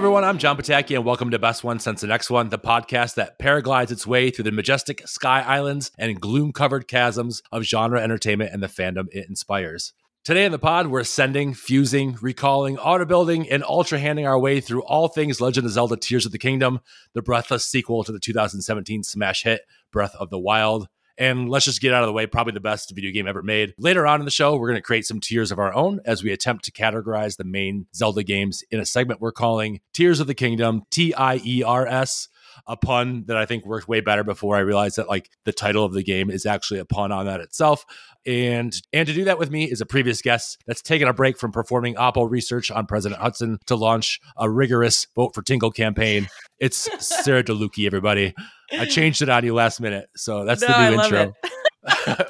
Everyone. I'm John Pataki, and welcome to Best One Since the Next One, the podcast that paraglides its way through the majestic sky islands and gloom covered chasms of genre entertainment and the fandom it inspires. Today in the pod, we're ascending, fusing, recalling, auto building, and ultra handing our way through all things Legend of Zelda Tears of the Kingdom, the breathless sequel to the 2017 smash hit Breath of the Wild. And let's just get out of the way, probably the best video game ever made. Later on in the show, we're going to create some tiers of our own as we attempt to categorize the main Zelda games in a segment we're calling Tears of the Kingdom, T I E R S a pun that I think worked way better before I realized that like the title of the game is actually a pun on that itself. And and to do that with me is a previous guest that's taken a break from performing Oppo research on President Hudson to launch a rigorous vote for Tingle campaign. It's Sarah Delucchi, everybody. I changed it on you last minute, so that's No, the I new intro.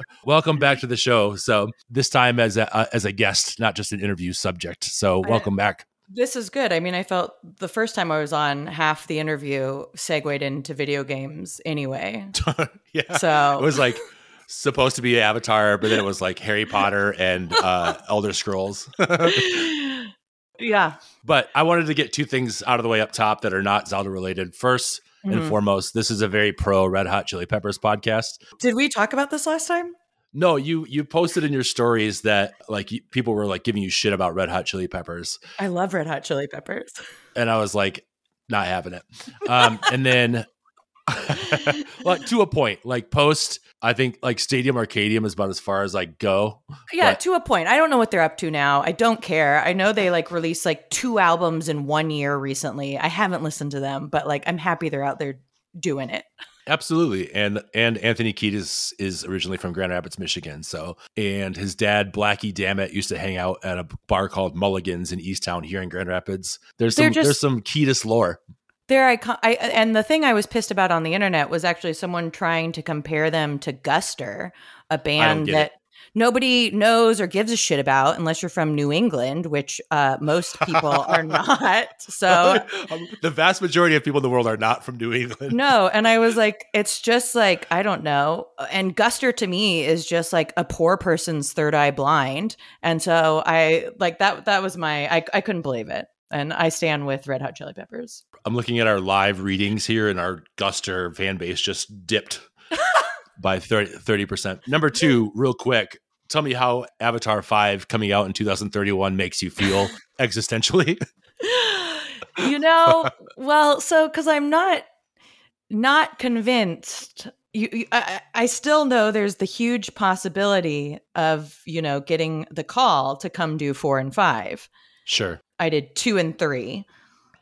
welcome back to the show. So this time as a uh, as a guest, not just an interview subject. So I- welcome back. This is good. I mean, I felt the first time I was on, half the interview segued into video games anyway. yeah, So it was like supposed to be Avatar, but then it was like Harry Potter and uh, Elder Scrolls. yeah. but I wanted to get two things out of the way up top that are not Zelda related. First and Mhm. foremost, this is a very pro Red Hot Chili Peppers podcast. Did we talk about this last time? No, you you posted in your stories that like you, people were like giving you shit about Red Hot Chili Peppers, I love Red Hot Chili Peppers. and I was like, not having it. Um, and then. like to a point, like post, I think like Stadium Arcadium is about as far as I go. Yeah, But- to a point. I don't know what they're up to now. I don't care. I know they like released like two albums in one year recently. I haven't listened to them, but like I'm happy they're out there doing it. Absolutely. And and Anthony Kiedis is originally from Grand Rapids, Michigan. So and his dad, Blackie Dammit, used to hang out at a bar called Mulligan's in Eastown here in Grand Rapids. There's They're some just- there's some Kiedis lore. They're icon- I and the thing I was pissed about on the internet was actually someone trying to compare them to Guster, a band that nobody knows or gives a shit about unless you're from New England, which uh, most people are not. So Um, the vast majority of people in the world are not from New England. no, and I was like, it's just like I don't know. And Guster to me is just like a poor person's third eye blind, and so I like that. That was my I I couldn't believe it, and I stand with Red Hot Chili Peppers. I'm looking at our live readings here, and our Guster fan base just dipped by 30 percent. Number two, real quick, tell me how Avatar Five coming out in 2031 makes you feel existentially. you know, well, so because I'm not not convinced. You, you I, I still know there's the huge possibility of you know getting the call to come do four and five. Sure. I did two and three.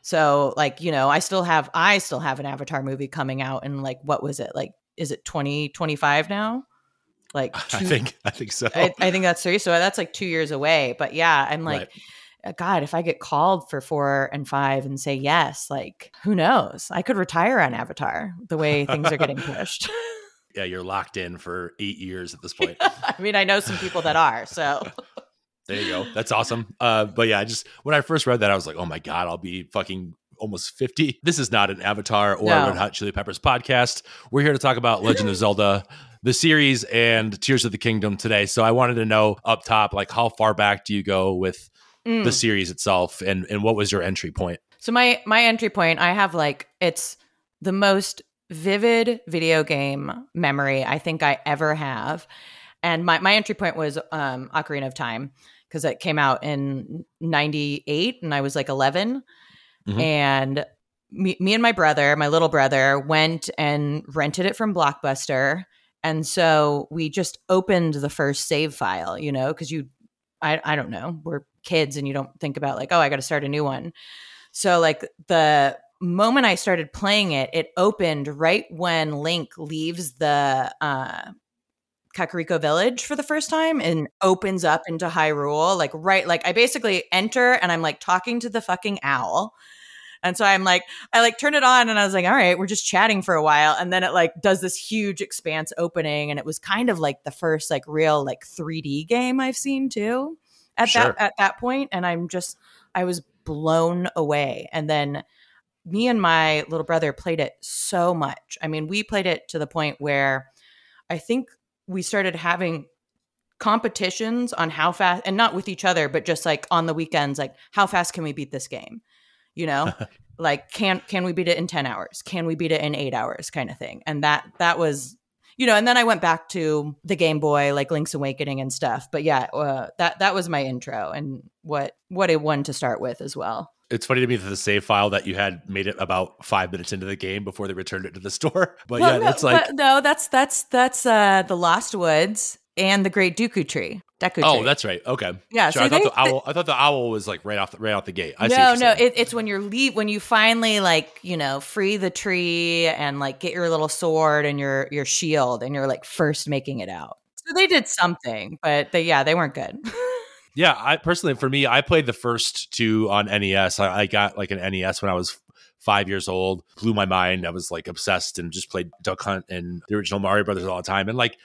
So like, you know, I still have I still have an Avatar movie coming out and like what was it? Like is it 2025 now? Like I think I think so. I, I think that's three. So that's like two years away. But yeah, I'm like, uh, God, if I get called for four and five and say yes, like who knows? I could retire on Avatar the way things are getting pushed. yeah, you're locked in for eight years at this point. I mean, I know some people that are. So there you go. That's awesome. Uh, but yeah, I just when I first read that, I was like, oh my god, I'll be fucking almost 50. This is not an Avatar or No. Red Hot Chili Peppers podcast. We're here to talk about Legend of Zelda, the series, and Tears of the Kingdom today. So I wanted to know up top, like how far back do you go with Mm. the series itself, and and what was your entry point? So my my entry point, I have like it's the most vivid video game memory I think I ever have. And my, my entry point was um Ocarina of Time because it came out in 98 and I was like 11 Mhm. and me, me and my brother, my little brother went and rented it from Blockbuster and so we just opened the first save file, you know, cuz you I I don't know, we're kids and you don't think about like, oh, I got to start a new one. So like the moment I started playing it, it opened right when Link leaves the uh Kakariko Village for the first time and opens up into Hyrule. Like right, like I basically enter and I'm like talking to the fucking owl. And so I'm like, I like turn it on and I was like, all right, we're just chatting for a while. And then it like does this huge expanse opening. And it was kind of like the first like real like 3D game I've seen too at Sure. that at that point. And I'm just I was blown away. And then me and my little brother played it so much. I mean, we played it to the point where I think we started having competitions on how fast and not with each other, but just like on the weekends, like how fast can we beat this game? you know? like can can we beat it in 10 hours? Can we beat it in 8 hours kind of thing. And that that was you know, and then I went back to the Game Boy, like Link's Awakening and stuff. But yeah, uh, that that was my intro and what what it won to start with as well. It's funny to me that the save file that you had made it about five minutes into the game before they returned it to the store. But well, yeah, no, it's like no, that's that's that's uh the Lost Woods and the Great Dooku Tree. Deku oh, tree. that's right. Okay, yeah. Sure, so I thought the owl. I thought the owl was like right off the right off the gate. I no, no, it, it's when you're leave when you finally like you know free the tree and like get your little sword and your your shield and you're like first making it out. So they did something, but they yeah they weren't good. Yeah, I personally, for me, I played the first two on NES. I, I got like an NES when I was five years old. Blew my mind. I was like obsessed and just played Duck Hunt and the original Mario Brothers all the time. And like,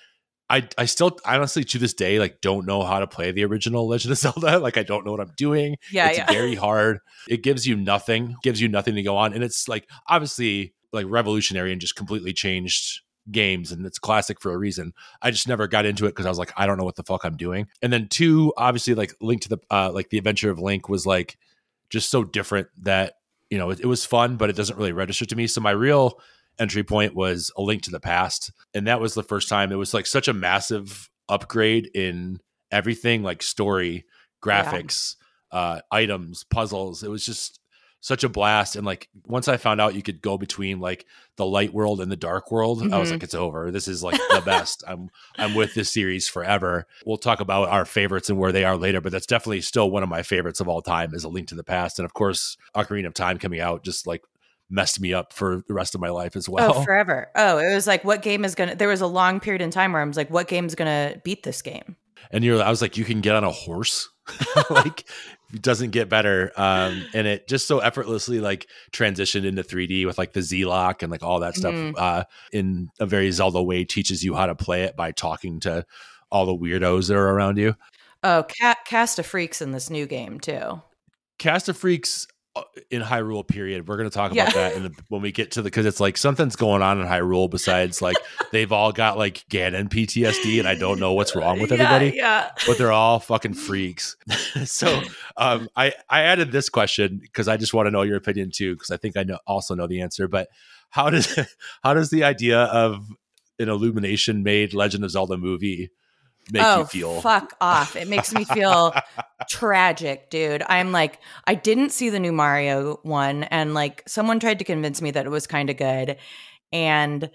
I I still honestly to this day like don't know how to play the original Legend of Zelda. Like, I don't know what I'm doing. yeah, it's yeah. very hard. It gives you nothing. Gives you nothing to go on, and it's like obviously like revolutionary and just completely changed games and it's classic for a reason. I just never got into it because I was like, I don't know what the fuck I'm doing. And then two, obviously, like Link to the uh like the Adventure of Link was like just so different that you know it, it was fun, but it doesn't really register to me. So my real entry point was a link to the past and that was the first time it was like such a massive upgrade in everything like story graphics uh items puzzles it was just such a blast and like once i found out you could go between like the light world and the dark world i was Mhm. like it's over this is like the best i'm i'm with this series forever we'll talk about our favorites and where they are later but that's definitely still one of my favorites of all time is a link to the past and of course ocarina of time coming out just like messed me up for the rest of my life as well Oh, forever. Oh, it was like, what game is gonna? There was a long period in time where I was like, what game's gonna beat this game? and you're i was like you can get on a horse like doesn't get better um and it just so effortlessly like transitioned into 3d with like the z lock and like all that stuff Mhm. uh in a very zelda way teaches you how to play it by talking to all the weirdos that are around you Oh, ca- cast of freaks in this new game too. cast of freaks in hyrule period we're going to talk Yeah. about that in the, when we get to the because it's like something's going on in hyrule besides like they've all got like ganon ptsd and i don't know what's wrong with Yeah, everybody Yeah. but they're all fucking freaks. so um, I I added this question because I just want to know your opinion too because I think I know also know the answer. But how does how does the idea of an Illumination made Legend of Zelda movie make oh, you feel? fuck off! It makes me feel tragic, dude. I'm like, I didn't see the new Mario one, and like, someone tried to convince me that it was kind of good, and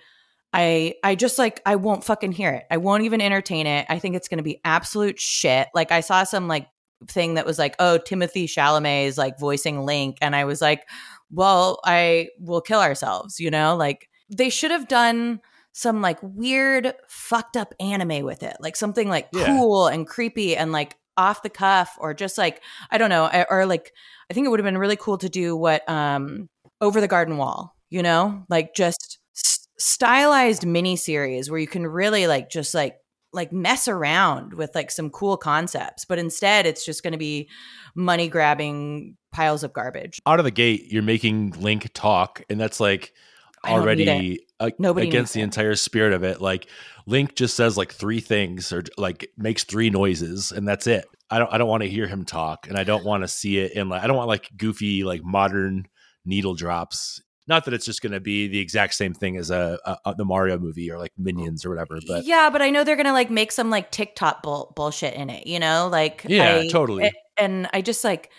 I, I just like, I won't fucking hear it. I won't even entertain it. I think it's going to be absolute shit. Like, I saw some like thing that was like, oh, Timothée Chalamet is like voicing Link, and I was like, well, I will kill ourselves, you know, like they should have done some like weird fucked up anime with it like something like Yeah. cool and creepy and like off the cuff or just like i don't know or like i think it would have been really cool to do what um over the garden wall you know like just s- stylized mini series where you can really like just like like mess around with like some cool concepts but instead it's just going to be money grabbing piles of garbage Out of the gate, you're making Link talk, and that's like I don't need already uh, Nobody against the it. entire spirit of it. Like Link just says like three things or like makes three noises, and that's it. I don't I don't want to hear him talk, and I don't want to see it in like I don't want like goofy like modern needle drops. Not that it's just going to be the exact same thing as a, a, a the Mario movie or like Minions or whatever, but yeah, but I know they're gonna like make some like TikTok bull- bullshit in it, you know, like Yeah, I- totally. And I just like,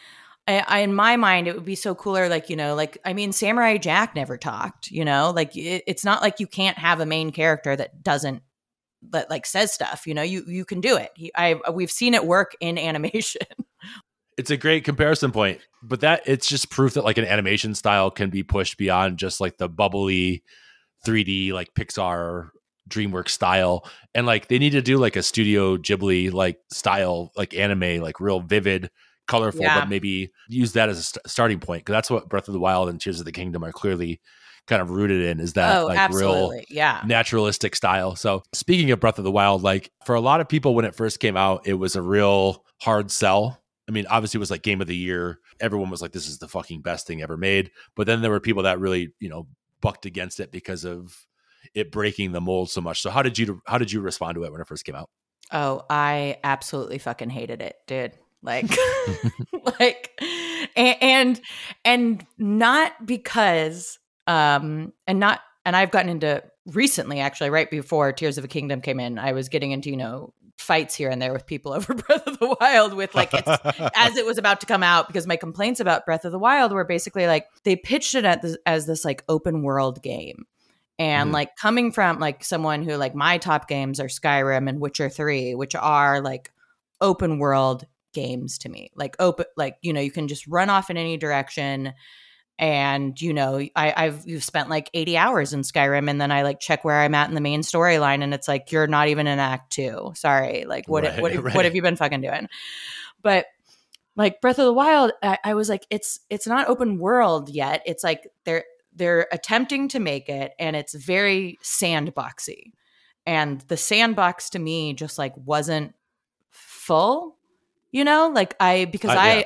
I, I in my mind, it would be so cooler, like you know, like I mean, Samurai Jack never talked, you know, like it, it's not like you can't have a main character that doesn't that like says stuff, you know, you you can do it. He, I we've seen it work in animation. it's a great comparison point but that it's just proof that like an animation style can be pushed beyond just like the bubbly 3d like pixar dreamworks style and like they need to do like a studio ghibli like style like anime like real vivid colorful Yeah. but maybe use that as a st- starting point because that's what breath of the wild and tears of the kingdom are clearly kind of rooted in is that oh, like real yeah. naturalistic style. So speaking of Breath of the Wild, like for a lot of people when it first came out, it was a real hard sell. I mean, obviously it was like game of the year. Everyone was like, this is the fucking best thing ever made. But then there were people that really, you know, bucked against it because of it breaking the mold so much. So how did you how did you respond to it when it first came out? Oh, I absolutely fucking hated it, dude. Like, like, and, and and not because um and not and I've gotten into recently actually right before Tears of a Kingdom came in I was getting into you know fights here and there with people over Breath of the Wild with like it's, as it was about to come out because my complaints about Breath of the Wild were basically like they pitched it at this, as this like open world game. And mm-hmm. like coming from like someone who like my top games are Skyrim and Witcher 3, which are like open world games to me. Like oh, open like you know, you can just run off in any direction and you know I, i've you've spent like 80 hours in skyrim and then i like check where i'm at in the main storyline and it's like you're not even in act two. Sorry. Like what right, what, right. what have you been fucking doing? But like breath of the wild I, I was like it's it's not open world yet. It's like they're they're attempting to make it and it's very sandboxy. And the sandbox to me just like wasn't full you know like i because uh, yeah. i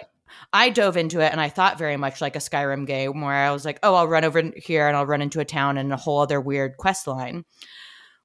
I dove into it and I thought very much like a Skyrim game where I was like, oh, I'll run over here and I'll run into a town and a whole other weird quest line.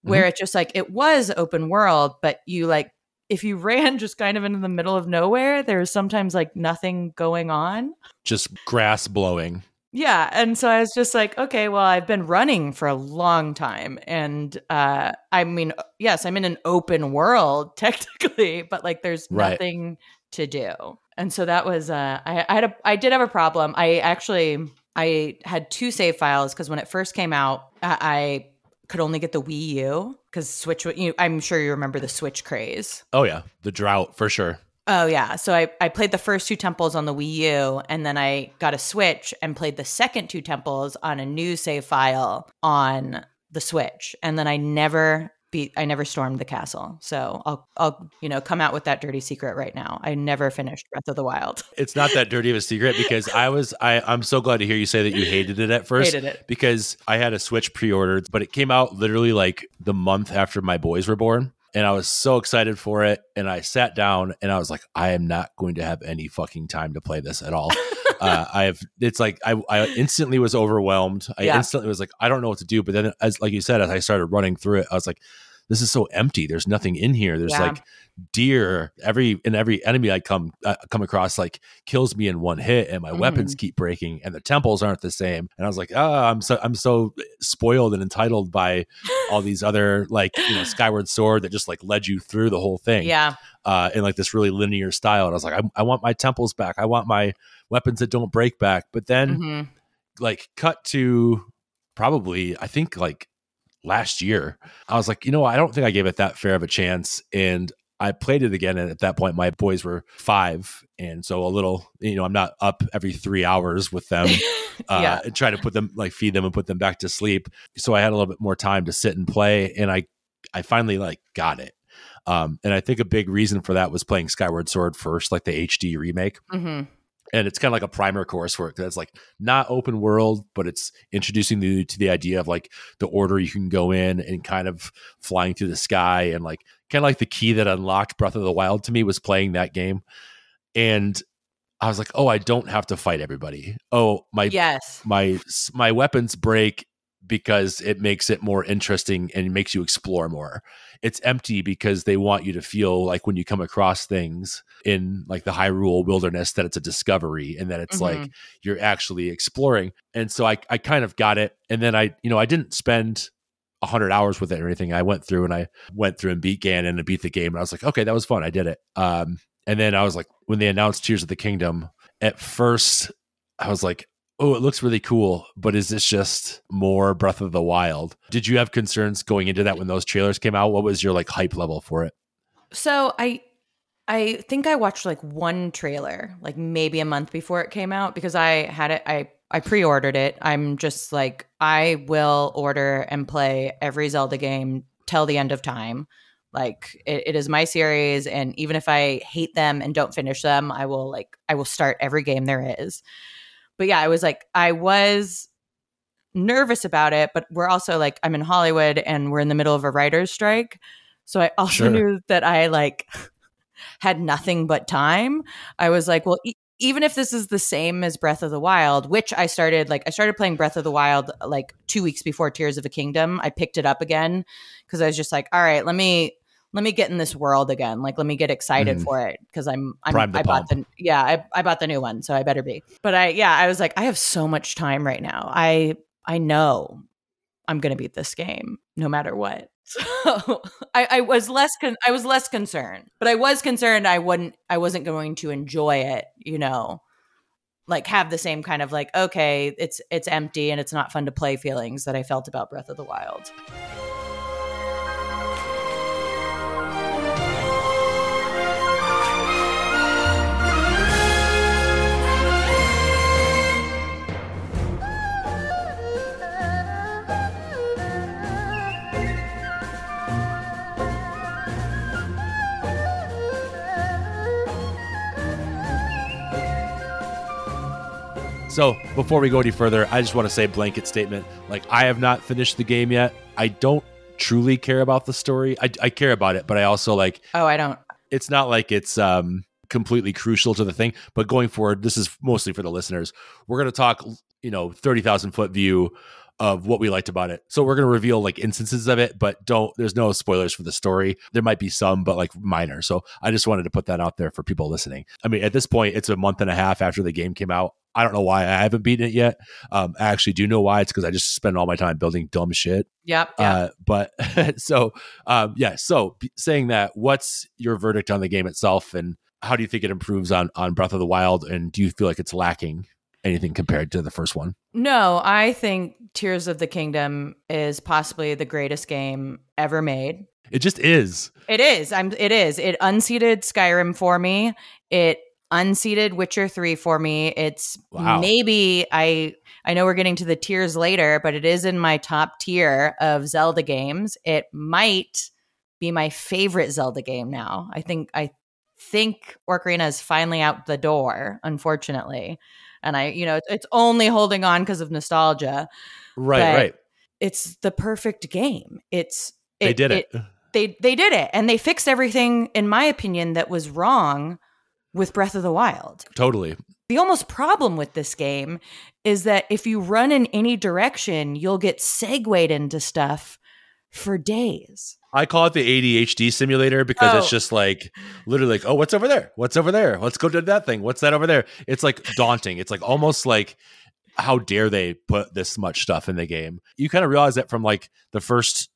Where mm-hmm. it just like it was open world, but you like if you ran just kind of into the middle of nowhere, there's sometimes like nothing going on. Just grass blowing. Yeah. And so I was just like, okay, well, I've been running for a long time. And uh I mean, yes, I'm in an open world technically, but like there's right. nothing to do and so that was uh, I, I had a I did have a problem. I actually I had two save files because when it first came out, I, I could only get the Wii U because Switch. You, I'm sure you remember the Switch craze. Oh yeah, the drought for sure. Oh yeah, so I I played the first two temples on the Wii U, and then I got a Switch and played the second two temples on a new save file on the Switch, and then I never beat I never stormed the castle. So I'll I'll you know come out with that dirty secret right now. I never finished Breath of the Wild. It's not that dirty of a secret because I was I I'm so glad to hear you say that you hated it at first. Hated it. Because I had a Switch pre-ordered, but it came out literally like the month after my boys were born. And I was so excited for it. And I sat down and I was like, I am not going to have any fucking time to play this at all. uh, I have, it's like, I, I instantly was overwhelmed. I yeah. instantly was like, I don't know what to do. But then, as like you said, as I started running through it, I was like, this is so empty. There's nothing in here. There's yeah. like deer every and every enemy I come uh, come across like kills me in one hit, and my mm-hmm. weapons keep breaking, and the temples aren't the same. And I was like, oh, I'm so I'm so spoiled and entitled by all these other like you know Skyward Sword that just like led you through the whole thing. Yeah. Uh, in like this really linear style, and I was like, I, I want my temples back. I want my weapons that don't break back. But then, mm-hmm. like, cut to probably I think like last year. I was like, you know, I don't think I gave it that fair of a chance. And I played it again. And at that point, my boys were five. And so a little, you know, I'm not up every three hours with them uh, yeah. and try to put them, like feed them and put them back to sleep. So I had a little bit more time to sit and play. And I, I finally like got it. Um, and I think a big reason for that was playing Skyward Sword first, like the HD remake. Mm-hmm and it's kind of like a primer course for it because like not open world but it's introducing you to the idea of like the order you can go in and kind of flying through the sky and like kind of like the key that unlocked breath of the wild to me was playing that game. And i was like oh i don't have to fight everybody. Oh my yes. my my weapons break because it makes it more interesting and makes you explore more. It's empty because they want you to feel like when you come across things in like the Hyrule wilderness that it's a discovery and that it's mm-hmm. like you're actually exploring. And so I I kind of got it. And then I, you know, I didn't spend a hundred hours with it or anything. I went through and I went through and beat Ganon and beat the game. And I was like, okay, that was fun. I did it. Um, and then I was like, when they announced Tears of the Kingdom, at first I was like, oh, it looks really cool, but is this just more Breath of the Wild? Did you have concerns going into that when those trailers came out? What was your like hype level for it? So I I think I watched like one trailer, like maybe a month before it came out because I had it I I pre-ordered it. I'm just like I will order and play every Zelda game till the end of time. Like it, it is my series and even if I hate them and don't finish them, I will like I will start every game there is but yeah, I was like, I was nervous about it, but we're also like, I'm in Hollywood and we're in the middle of a writer's strike. So I also sure. knew that I like had nothing but time. I was like, well, e- even if this is the same as Breath of the Wild, which I started like I started playing Breath of the Wild like 2 weeks before Tears of a Kingdom. I picked it up again cuz I was just like, all right, let me let me get in this world again. Like let me get excited Mhm. for it because I'm I'm Prime I bought the yeah I I bought the new one, so I better be. But I yeah I was like I have so much time right now. I I know I'm gonna beat this game no matter what. So I, I was less con- I was less concerned, but I was concerned I wouldn't I wasn't going to enjoy it. You know, like have the same kind of like okay it's it's empty and it's not fun to play feelings that I felt about Breath of the Wild. So before we go any further, I just want to say blanket statement. Like I have not finished the game yet. I don't truly care about the story. I, I care about it, but I also like Oh, I don't. it's not like it's um completely crucial to the thing. But going forward, this is mostly for the listeners. We're gonna talk, you know, thirty thousand foot view of what we liked about it. So we're gonna reveal like instances of it, but don't there's no spoilers for the story. There might be some, but like minor. So I just wanted to put that out there for people listening. I mean, at this point, it's a month and a half after the game came out. I don't know why I haven't beaten it yet. Um, I actually do know why. It's because I just spend all my time building dumb shit. Yep. Yeah. Uh, but so um, yeah. So saying that, what's your verdict on the game itself, and how do you think it improves on on Breath of the Wild? And do you feel like it's lacking anything compared to the first one? no, I think Tears of the Kingdom is possibly the greatest game ever made. It just is. It is. I'm it is. It unseated Skyrim for me. It unseated Witcher 3 for me. It's Wow. maybe I I know we're getting to the tiers later, but it is in my top tier of Zelda games. It might be my favorite Zelda game now. I think I think Ocarina is finally out the door, unfortunately. And I, you know, it's, it's only holding on because of nostalgia. Right. But right. It's the perfect game. It's They did it. they they did it and they fixed everything in my opinion that was wrong with Breath of the Wild. Totally. The almost problem with this game is that if you run in any direction, you'll get segued into stuff for days. I call it the ADHD simulator because it's Oh. just like literally like, oh, what's over there? What's over there? Let's go to that thing. What's that over there? It's like daunting. It's like almost like how dare they put this much stuff in the game? You kind of realize that from like the first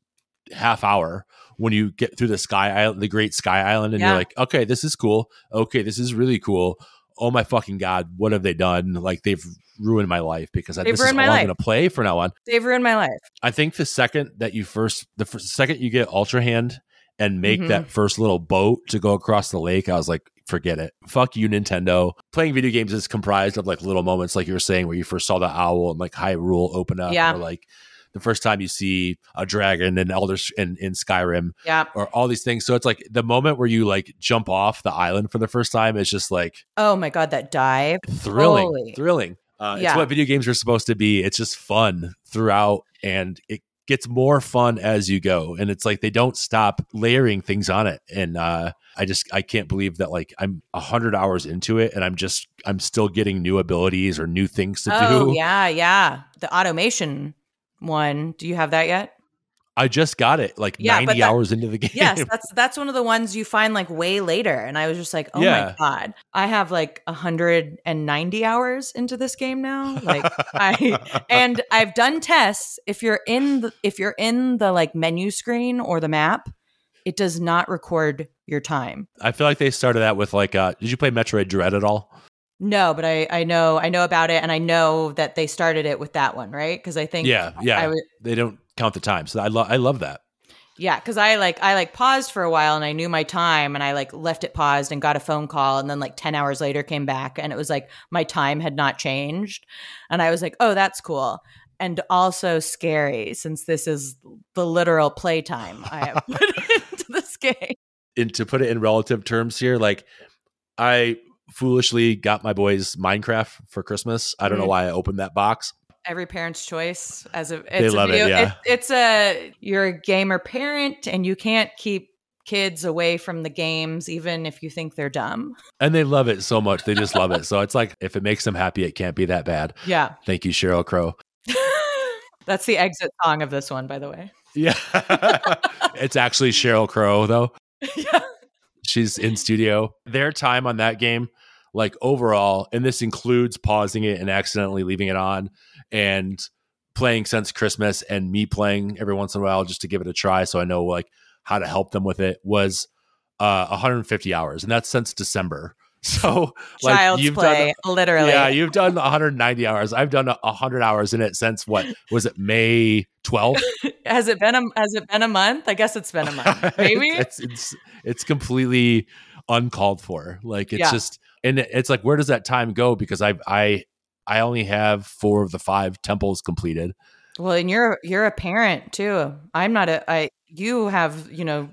half hour when you get through the sky island, the great sky island, and Yeah. you're like, okay, this is cool. Okay, this is really cool. Oh my fucking god, what have they done? Like they've ruined my life because I, this is all my I'm life. going to play for now on. They've ruined my life. I think the second that you first, the first, second you get Ultra Hand and make Mhm. that first little boat to go across the lake, I was like, forget it. Fuck you, Nintendo. Playing video games is comprised of like little moments, like you were saying, where you first saw the owl and like Hyrule open up, Yeah. or like the first time you see a dragon in Elder in, in Skyrim, Yeah. or all these things. So it's like the moment where you like jump off the island for the first time is just like Oh my god, that dive. thrilling, Holy. thrilling. Uh, It's what video games are supposed to be. It's just fun throughout, and it gets more fun as you go. And it's like they don't stop layering things on it. And uh, I just I can't believe that like I'm a hundred hours into it, and I'm just I'm still getting new abilities or new things to Oh do. yeah, yeah. The automation one. Do you have that yet? I just got it like Yeah, 90 that- hours into the game. Yes, that's that's one of the ones you find like way later, and I was just like, oh Yeah. my god, I have like hundred and ninety hours into this game now. Like I and I've done tests. If you're in the if you're in the like menu screen or the map, it does not record your time. I feel like they started that with like uh did you play Metroid Dread at all? No, but I I know I know about it, and I know that they started it with that one, right? Because I think Yeah, yeah. I was they don't count the time. So I love I love that. Yeah, because I like I like paused for a while and I knew my time and I like left it paused and got a phone call and then like ten hours later came back and it was like my time had not changed and I was like, oh, that's cool and also scary since this is the literal playtime I have put into this game. and to put it in relative terms here, like I foolishly got my boys Minecraft for Christmas. I don't know Mm. why I opened that box. Every parent's choice as a They it's a love it, yeah. it's a you're a gamer parent and you can't keep kids away from the games even if you think they're dumb. And they love it so much. They just love it. So it's like if it makes them happy, it can't be that bad. Yeah. Thank you, Sheryl Crow. That's the exit song of this one, by the way. Yeah. it's actually Sheryl Crow though. yeah. She's in studio. Their time on that game, like overall, and this includes pausing it and accidentally leaving it on and playing since Christmas and me playing every once in a while just to give it a try so I know like how to help them with it was uh 150 hours and that's since December. So like Child's you've play, done literally. Yeah, you've done 190 hours. I've done 100 hours in it since what was it May 12th? has it been a has it been a month? I guess it's been a month. Maybe. it's, it's it's completely uncalled for. Like it's Yeah. just and it's like where does that time go? Because I I I only have four of the five temples completed. Well, and you're you're a parent too. I'm not a I you have, you know,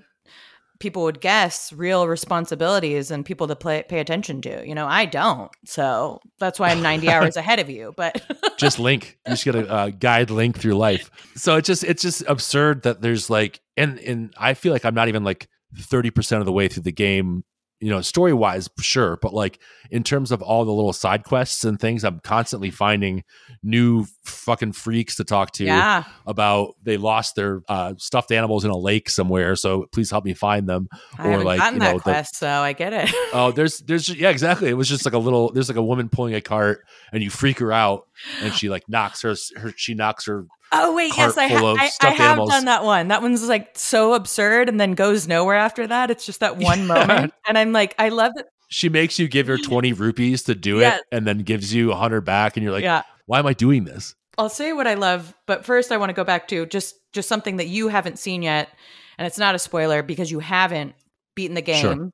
people would guess real responsibilities and people to play pay attention to. You know, I don't. So that's why I'm 90 hours ahead of you. But Just link. You just get a uh, guide link through life. So it's just it's just absurd that there's like and and I feel like I'm not even like 30% of the way through the game you know story wise sure but like in terms of all the little side quests and things i'm constantly finding new fucking freaks to talk to yeah. about they lost their uh, stuffed animals in a lake somewhere so please help me find them I or like, you that know, the- quest, so I get it. oh there's there's yeah exactly it was just like a little there's like a woman pulling a cart and you freak her out and she like knocks her, her she knocks her Oh wait, yes, I, ha- I, I have animals. done that one. That one's like so absurd and then goes nowhere after that. It's just that one Yeah. moment, and I'm like, I love it. she makes you give her 20 rupees to do Yeah. it and then gives you a 100 back and you're like yeah, why am i doing this I'll say what I love, but first I want to go back to just just something that you haven't seen yet, and it's not a spoiler because you haven't beaten the game. Sure.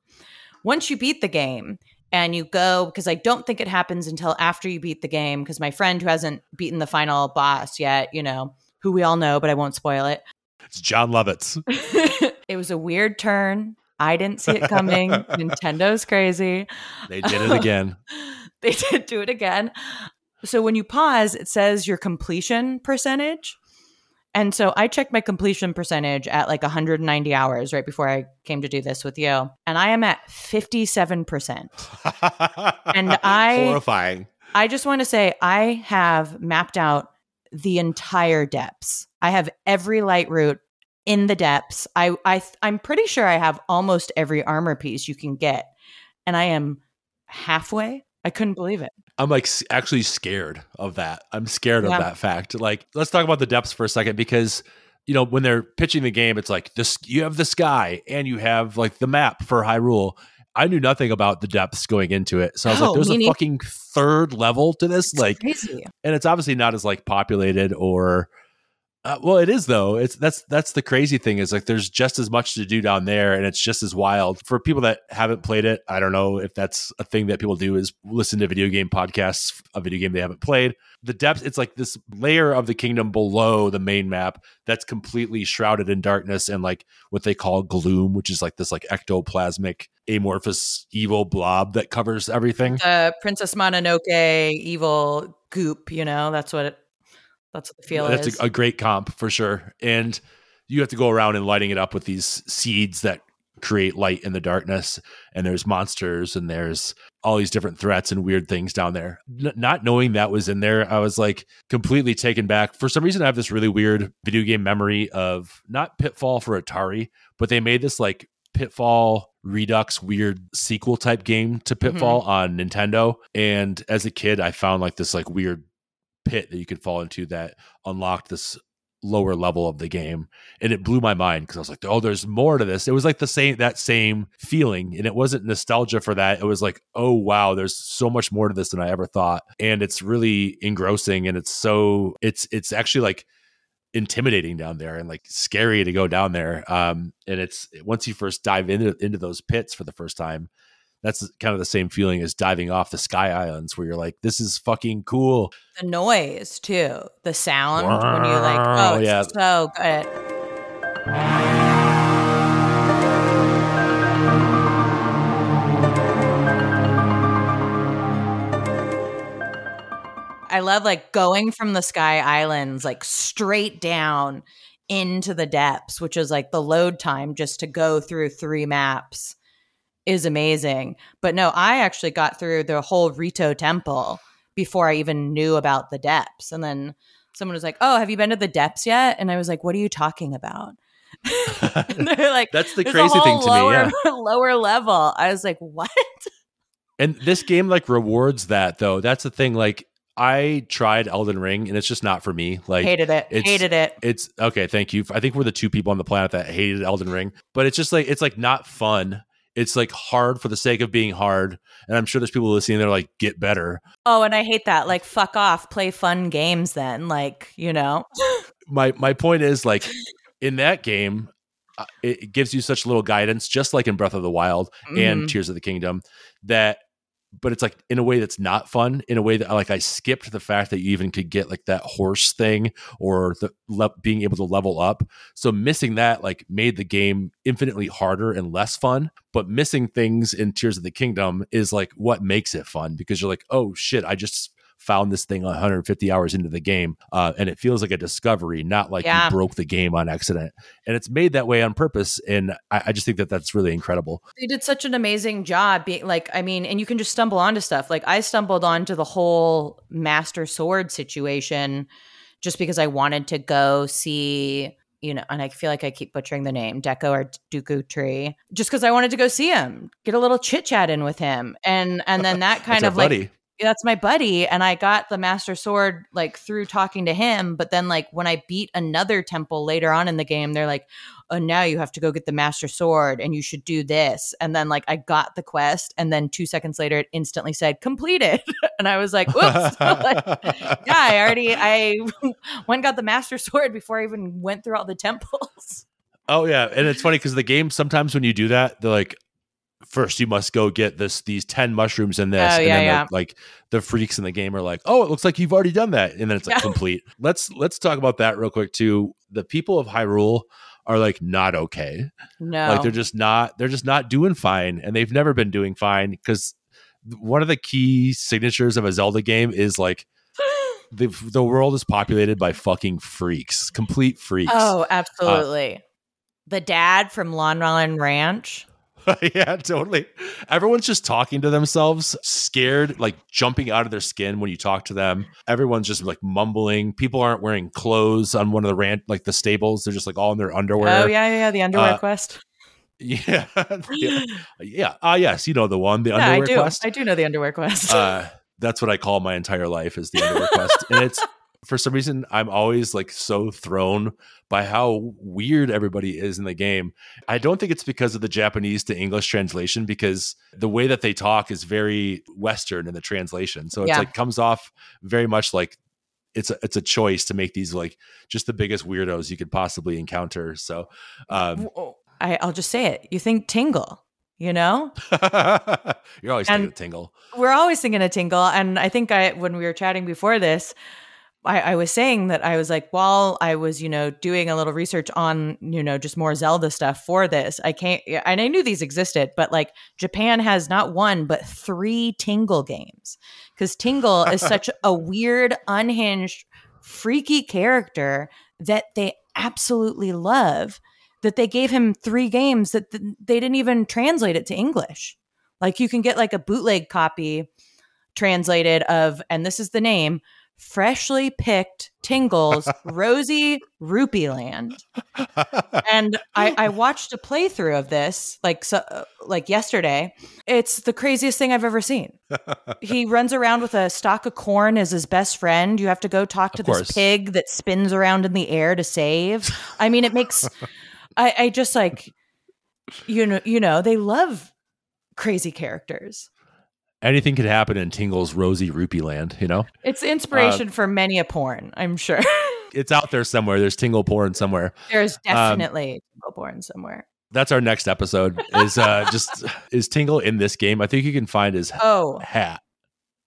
Once you beat the game and you go, because I don't think it happens until after you beat the game. Because my friend who hasn't beaten the final boss yet, you know, who we all know, but I won't spoil it. it's jon lovitz it was a weird turn. I didn't see it coming. Nintendo's crazy. they did it again they did do it again. So when you pause, it says your completion percentage. And so I checked my completion percentage at like 190 hours right before I came to do this with you. And I am at 57%. and I- horrifying I just want to say I have mapped out the entire depths. I have every light route in the depths. I, I I'm pretty sure I have almost every armor piece you can get. And I am halfway. I couldn't believe it. I'm like actually scared of that. I'm scared Yeah. of that fact. Like, let's talk about the depths for a second because you know when they're pitching the game, it's like this: you have the sky and you have like the map for Hyrule. I knew nothing about the depths going into it, so I was No, like, oh, "There's a neither. fucking third level to this." It's Like, crazy. and it's obviously not as like populated or uh, well it is though. It's that's that's the crazy thing is like there's just as much to do down there and it's just as wild. For people that haven't played it i don't know if that's a thing that people do is listen to video game podcasts a video game they haven't played. The depth it's like this layer of the kingdom below the main map that's completely shrouded in darkness and like what they call gloom which is like this like ectoplasmic amorphous evil blob that covers everything. The Princess Mononoke evil goop, you know, that's what it that's what the feel That's is. a, a great comp for sure. And you have to go around and lighting it up with these seeds that create light in the darkness. And there's monsters and there's all these different threats and weird things down there. N- not knowing that was in there, I was like completely taken back. For some reason, I have this really weird video game memory of not Pitfall for Atari, but they made this like Pitfall Redux weird sequel type game to mm-hmm. Pitfall on Nintendo. And as a kid, I found like this like weird pit that you could fall into that unlocked this lower level of the game. And it blew my mind because i was like oh there's more to this. It was like the same that same feeling and it wasn't nostalgia for that. It was like oh wow there's so much more to this than i ever thought. And it's really engrossing and it's so it's it's actually like intimidating down there and like scary to go down there. Um and it's once you first dive into into those pits for the first time that's kind of the same feeling as diving off the sky islands where you're like this is fucking cool the noise too. The sound when you're like oh it's Yeah. so good. I love like going from the Sky Islands like straight down into the depths, which is like the load time just to go through three maps is amazing. But no, I actually got through the whole Rito temple before I even knew about the depths. And then someone was like, Oh, have you been to the depths yet? And I was like, What are you talking about? They're like, That's the "There's a crazy thing to me. lower, Yeah. lower level. I was like, what? And this game like rewards that though. That's the thing. Like I tried Elden Ring and it's just not for me. Like Hated it. it's- Hated it. it's okay, thank you. I think we're the two people on the planet that hated Elden Ring. But it's just like it's like not fun. It's like hard for the sake of being hard. And I'm sure there's people listening that are like, get better. Oh, and I hate that. Like, fuck off. Play fun games then. Like, you know? My my point is like in that game, uh, it, gives you such little guidance, just like in Breath of the Wild and Mhm. Tears of the Kingdom, that but it's like in a way that's not fun. In a way that like I skipped the fact that you even could get like that horse thing or the le- being able to level up. So missing that like made the game infinitely harder and less fun. But missing things in Tears of the Kingdom is like what makes it fun because you're like, oh shit, I just found this thing 150 hours into the game uh, and it feels like a discovery not like Yeah. you broke the game on accident and it's made that way on purpose and I, I just think that that's really incredible They did such an amazing job being like, I mean, and you can just stumble onto stuff. Like I stumbled onto the whole master sword situation just because I wanted to go see, you know, and I feel like I keep butchering the name, Deco or Dooku Tree, just because I wanted to go see him, get a little chit chat in with him. And and then that kind of like buddy. That's my buddy and i got the master sword like through talking to him but then like when i beat another temple later on in the game they're like oh now you have to go get the master sword and you should do this. And then like i got the quest and then two seconds later it instantly said completed and i was like whoops. Like, yeah i already i went got the master sword before i even went through all the temples. Oh yeah, and it's funny because the game sometimes when you do that, they're like, first you must go get this these ten mushrooms in this, Oh, and yeah, then yeah. the- like the freaks in the game are like, oh, it looks like you've already done that, and then it's like complete. Let's let's talk about that real quick too. The people of Hyrule are like not okay. no Like they're just not they're just not doing fine, and they've never been doing fine because one of the key signatures of a Zelda game is like the the world is populated by fucking freaks, complete freaks. oh uh, absolutely the dad from Lon Lon Ranch. yeah, totally. Everyone's just talking to themselves, scared, like jumping out of their skin when you talk to them. Everyone's just like mumbling. People aren't wearing clothes on one of the rant, like the stables. They're just like all in their underwear. Oh yeah, yeah, yeah, the underwear Uh, quest. yeah, yeah. yeah. Ah, yes, you know the one, the Yeah, I underwear do. quest. I do know the underwear quest. uh, that's what I call my entire life is the underwear quest, and it's for some reason I'm always like so thrown by how weird everybody is in the game. I don't think it's because of the Japanese to English translation because the way that they talk is very Western in the translation, so it's Yeah. like comes off very much like. It's a, it's a choice to make these like just the biggest weirdos you could possibly encounter. So, um, I, I'll just say it. You think Tingle, you know? you're always And- thinking of Tingle. We're always thinking of Tingle. And I think I when we were chatting before this, I, I was saying that I was like, while I was, you know, doing a little research on, you know, just more Zelda stuff for this, I can't and I knew these existed, but like Japan has not one, but three Tingle games. Because Tingle is such a weird, unhinged, freaky character that they absolutely love that they gave him three games that th- they didn't even translate it to English. Like you can get like a bootleg copy translated of, and this is the name, freshly picked Tingles Rosy Rupee Land. And I, I watched a playthrough of this like so, uh, like yesterday. It's the craziest thing I've ever seen. He runs around with a stalk of corn as his best friend. You have to go talk to this pig that spins around in the air to save. I mean, it makes I, I just like you know you know they love crazy characters. Anything could happen in Tingle's rosy rupee land, you know? It's Uh, inspiration for many a porn, I'm sure. It's out there somewhere. There's Tingle porn somewhere. There's Um, definitely a porn somewhere. That's our next episode. Is uh just is Tingle in this game? I think you can find his Oh, hat.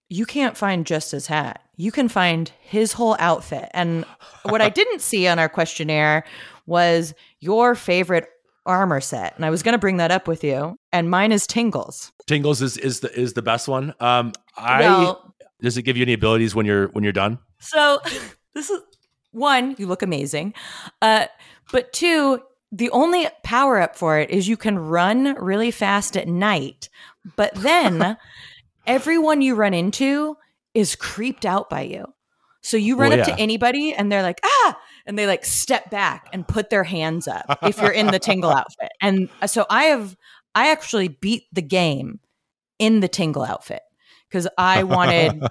you can't find just his hat. You can find his whole outfit. And what I didn't see on our questionnaire was your favorite armor set. And I was going to bring that up with you. And mine is Tingles. Tingles is is the is the best one. Um I well, does it give you any abilities when you're when you're done? so this is one, you look amazing. Uh, but two, the only power up for it is you can run really fast at night. But then everyone you run into is creeped out by you. So you run Well, up yeah. to anybody and they're like, ah, and they like step back and put their hands up if you're in the tingle outfit. And uh, so I have I actually beat the game in the tingle outfit because I wanted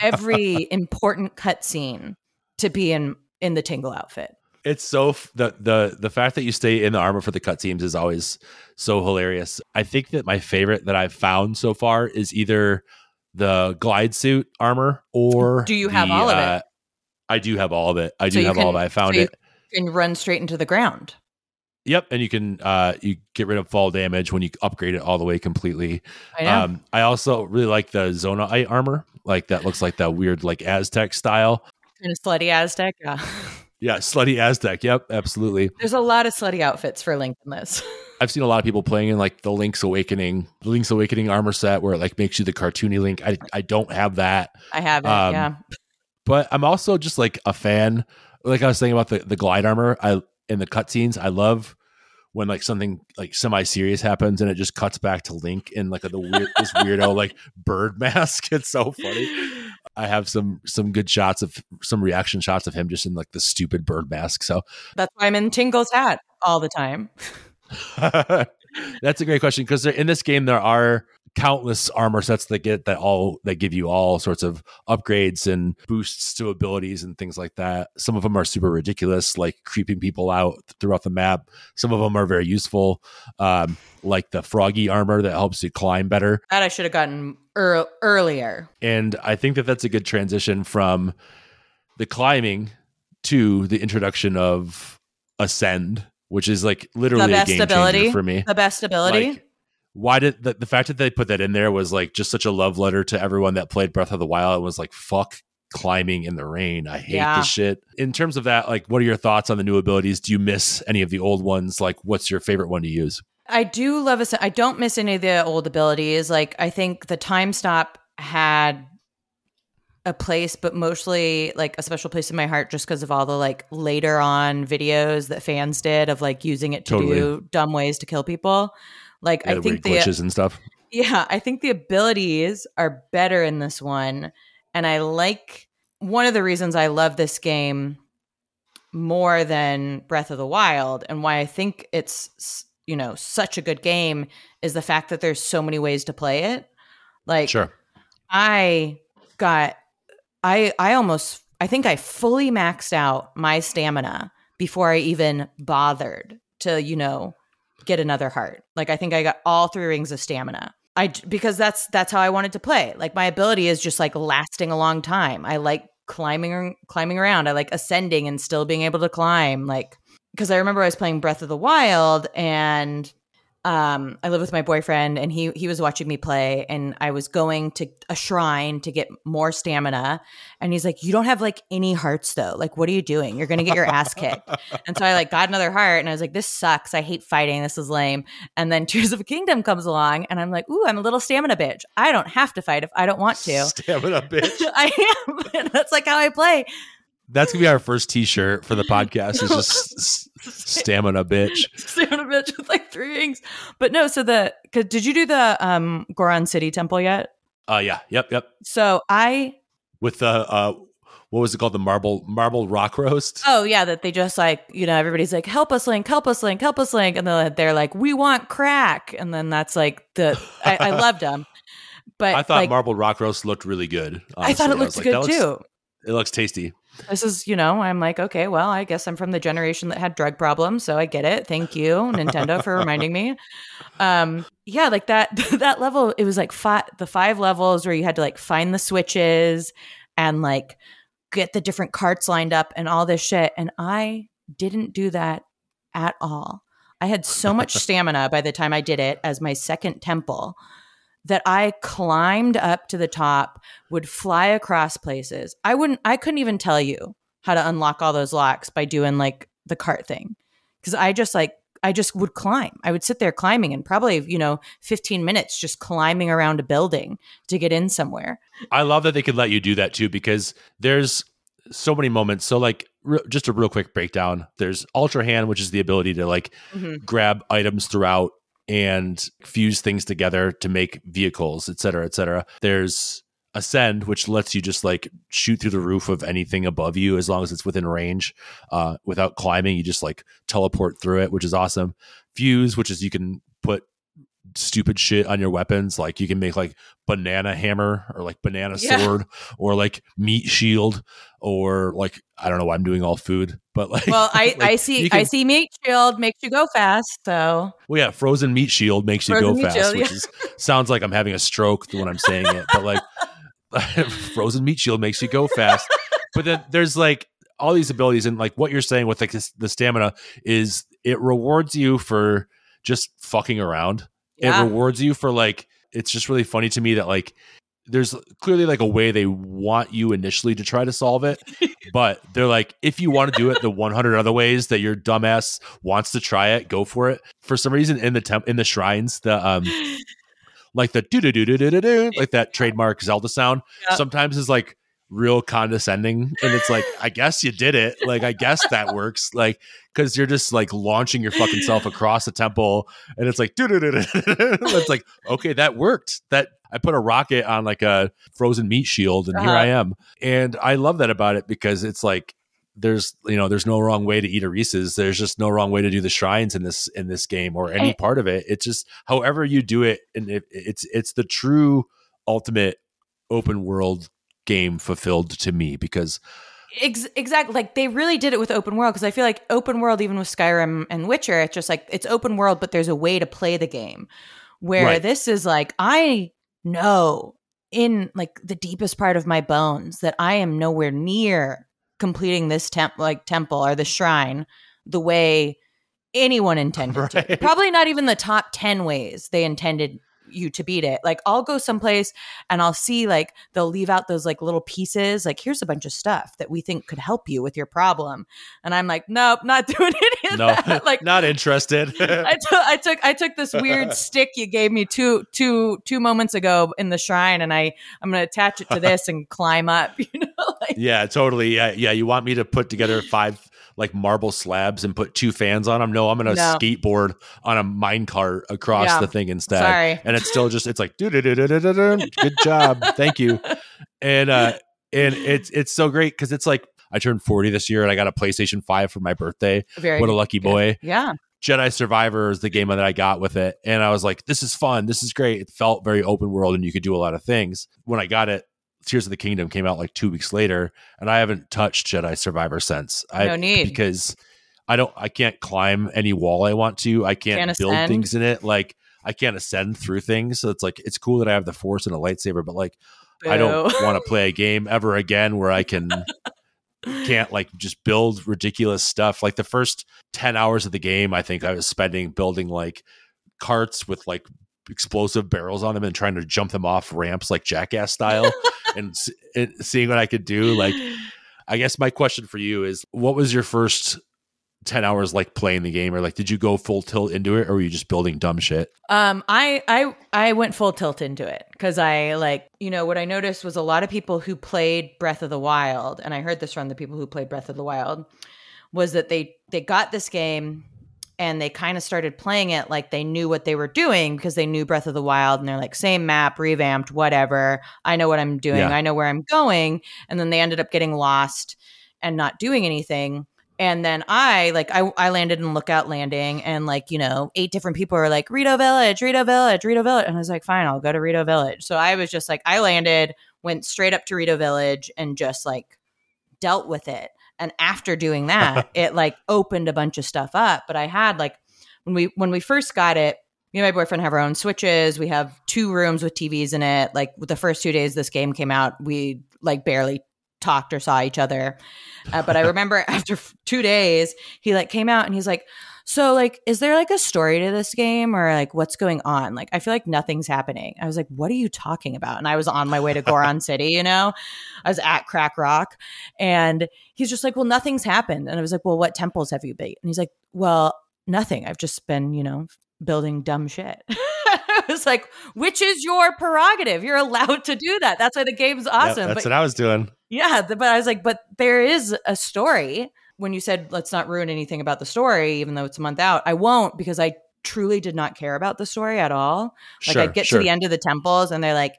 every important cutscene to be in in the tingle outfit. It's so f- the the the fact that you stay in the armor for the cutscenes is always so hilarious. I think that my favorite that I've found so far is either the glide suit armor or Do you have the, all of it? uh, I do have all of it. I do you have all of can- it. I found so you- it. And run straight into the ground. Yep, and you can uh you get rid of fall damage when you upgrade it all the way completely. I know. Um I also really like the Zonaite armor. Like that looks like that weird like Aztec style. kind of slutty Aztec. Yeah. Yeah, slutty Aztec. Yep, absolutely. There's a lot of slutty outfits for Link in this. I've seen a lot of people playing in like the Link's Awakening, the Link's Awakening armor set where it like makes you the cartoony Link. I I don't have that, I have it. Um, yeah. But I'm also just like a fan. Like I was saying about the the glide armor, I in the cutscenes, I love when like something like semi serious happens and it just cuts back to Link in like a, the weird this weirdo like bird mask. It's so funny. I have some some good shots of some reaction shots of him just in like the stupid bird mask. So That's why I'm in Tingle's hat all the time. That's a great question because in this game there are countless armor sets that get that all that give you all sorts of upgrades and boosts to abilities and things like that. Some of them are super ridiculous, like creeping people out throughout the map. Some of them are very useful, um, like the froggy armor that helps you climb better. That I should have gotten ear- earlier. And I think that that's a good transition from the climbing to the introduction of ascend, which is like literally a best game ability? changer for me. The best ability. Like, why did the, the fact that they put that in there was like just such a love letter to everyone that played Breath of the Wild and was like, fuck climbing in the rain. I hate Yeah. this shit. In terms of that, like, what are your thoughts on the new abilities? Do you miss any of the old ones? Like, what's your favorite one to use? I do love a. I don't miss any of the old abilities. Like I think the time stop had a place, but mostly like a special place in my heart, just because of all the like later on videos that fans did of like using it to Totally. do dumb ways to kill people. Like Yeah, I think the glitches and stuff. yeah, I think the abilities are better in this one. And I like one of the reasons I love this game more than Breath of the Wild and why I think it's, you know, such a good game is the fact that there's so many ways to play it. Like, Sure. I got I I almost I think I fully maxed out my stamina before I even bothered to, you know, get another heart. Like I think I got all three rings of stamina. I because that's that's how I wanted to play. Like my ability is just like lasting a long time. I like climbing climbing around. I like ascending and still being able to climb like because I remember I was playing Breath of the Wild and um I live with my boyfriend and he he was watching me play and I was going to a shrine to get more stamina. And he's like you don't have like any hearts though. Like what are you doing? You're going to get your ass kicked. And so I like got another heart and I was like this sucks. I hate fighting. This is lame. And then Tears of a Kingdom comes along and I'm like ooh I'm a little stamina bitch. I don't have to fight if I don't want to. Stamina bitch. I am. And that's like how I play. That's gonna be our first T-shirt for the podcast. Is just stamina bitch. stamina bitch with like three rings but no so the cause did you do the um Goron City temple yet Uh, yeah, yep, yep. so I With the uh, what was it called? The marble marble rock roast. Oh yeah, that they just like you know everybody's like help us link, help us link, help us link, and then they're like we want crack, and then that's like the I, I loved them, but I thought like, marble rock roast looked really good. I thought it looked like, good looks- too. It looks tasty. This is you know I'm like okay, well I guess I'm from the generation that had drug problems, so I get it. Thank you Nintendo for reminding me. Um, yeah, like that that level, it was like five the five levels where you had to like find the switches and like get the different carts lined up and all this shit, and I didn't do that at all. I had so much stamina by the time I did it as my second temple that I climbed up to the top, would fly across places. I wouldn't I couldn't even tell you how to unlock all those locks by doing like the cart thing. Cuz I just like I just would climb. I would sit there climbing and probably, you know, 15 minutes just climbing around a building to get in somewhere. I love that they could let you do that too because there's so many moments. So like re- just a real quick breakdown. There's Ultra Hand, which is the ability to like mm-hmm. grab items throughout and fuse things together to make vehicles, et cetera, et cetera. There's ascend, which lets you just like shoot through the roof of anything above you as long as it's within range, uh, without climbing. You just like teleport through it, which is awesome. Fuse, which is you can put stupid shit on your weapons. Like you can make like banana hammer or like banana Yeah. sword or like meat shield or like I don't know why I'm doing all food, but like Well, I, like, I see can- I see meat shield makes you go fast. So Well, yeah, frozen meat shield makes you go fast, shield, which yeah. is sounds like I'm having a stroke when I'm saying it, but like frozen meat shield makes you go fast. but then there's like all these abilities, and like what you're saying with like this, the stamina is it rewards you for just fucking around. Yeah. It rewards you for like it's just really funny to me that like there's clearly like a way they want you initially to try to solve it, but they're like, if you want to do it the 100 other ways that your dumbass wants to try it, go for it. For some reason, in the temp in the shrines, the um, like the do do do do do do like that trademark Zelda sound, Yep. sometimes is like real condescending, and it's like, I guess you did it. Like, I guess that works. Like, because you're just like launching your fucking self across the temple, and it's like. It's like, okay, that worked. That I put a rocket on like a frozen meat shield, and here Uh-huh. I am. And I love that about it because it's like there's you know there's no wrong way to eat a Reese's. There's just no wrong way to do the shrines in this in this game or any And- part of it. It's just however you do it, and it, it's it's the true ultimate open world game fulfilled to me because Ex- exactly. Like they really did it with open world because I feel like open world, even with Skyrim and Witcher, it's just like it's open world, but there's a way to play the game. Where Right. this is like, I know in like the deepest part of my bones that I am nowhere near completing this temp like temple or the shrine the way anyone intended to. Probably not even the top 10 ways they intended you to beat it. Like I'll go someplace and I'll see like they'll leave out those like little pieces. Like here's a bunch of stuff that we think could help you with your problem, and I'm like, nope, not doing any of no, that. Like not interested. I took I took I took this weird stick you gave me two two two moments ago in the shrine, and I I'm gonna attach it to this and climb up. You know, like yeah, totally. Yeah, yeah. You want me to put together five like marble slabs and put two fans on them? No, I'm gonna No. skateboard on a mine cart across Yeah. the thing instead. sorry. and it's still just it's like do do do do do do do. Good job, thank you. And uh, and it's it's so great because it's like I turned 40 this year and I got a PlayStation 5 for my birthday. Very What a lucky good. boy. Yeah. Jedi Survivor is the game that I got with it. And I was like, this is fun. This is great. It felt very open world and you could do a lot of things. When I got it, Tears of the Kingdom came out like two weeks later, and I haven't touched Jedi Survivor since. I, No need. because I don't I can't climb any wall I want to. I can't, Can't build ascend. things in it. Like I can't ascend through things. So it's like it's cool that I have the force and a lightsaber, but like I don't want to play a game ever again where I can can't like just build ridiculous stuff. Like the first 10 hours of the game, I think I was spending building like carts with like explosive barrels on them and trying to jump them off ramps like jackass style and, and seeing what I could do. Like, I guess my question for you is what was your first 10 hours like playing the game or like did you go full tilt into it or were you just building dumb shit? Um, I I I went full tilt into it because I like you know what I noticed was a lot of people who played Breath of the Wild, and I heard this from the people who played Breath of the Wild, was that they they got this game and they kind of started playing it like they knew what they were doing because they knew Breath of the Wild, and they're like same map, revamped, whatever. I know what I'm doing. Yeah. I know where I'm going, and then they ended up getting lost and not doing anything. And then I like I I landed in Lookout Landing and like, you know, eight different people were like, Rito Village, Rito Village, Rito Village. And I was like, fine, I'll go to Rito Village. So I was just like, I landed, went straight up to Rito Village and just like dealt with it. And after doing that, it like opened a bunch of stuff up. But I had like when we when we first got it, me and my boyfriend have our own switches. We have two rooms with TVs in it. Like the first two days this game came out, we like barely talked or saw each other. Uh, but I remember after two days, he like came out and he's like, "So like, is there like a story to this game or like what's going on? Like, I feel like nothing's happening." I was like, "What are you talking about?" And I was on my way to Goron City, you know, I was at Crack Rock, and he's just like, "Well, nothing's happened." And I was like, "Well, what temples have you beat?" And he's like, "Well, nothing. I've just been, you know, building dumb shit." I was like, "Which is your prerogative. You're allowed to do that. That's why the game's Yep, awesome." that's but what I was doing. yeah, but I was like, but there is a story. When you said let's not ruin anything about the story, even though it's a month out, I won't because I truly did not care about the story at all. Like sure, I'd get sure. to the end of the temples and they're like,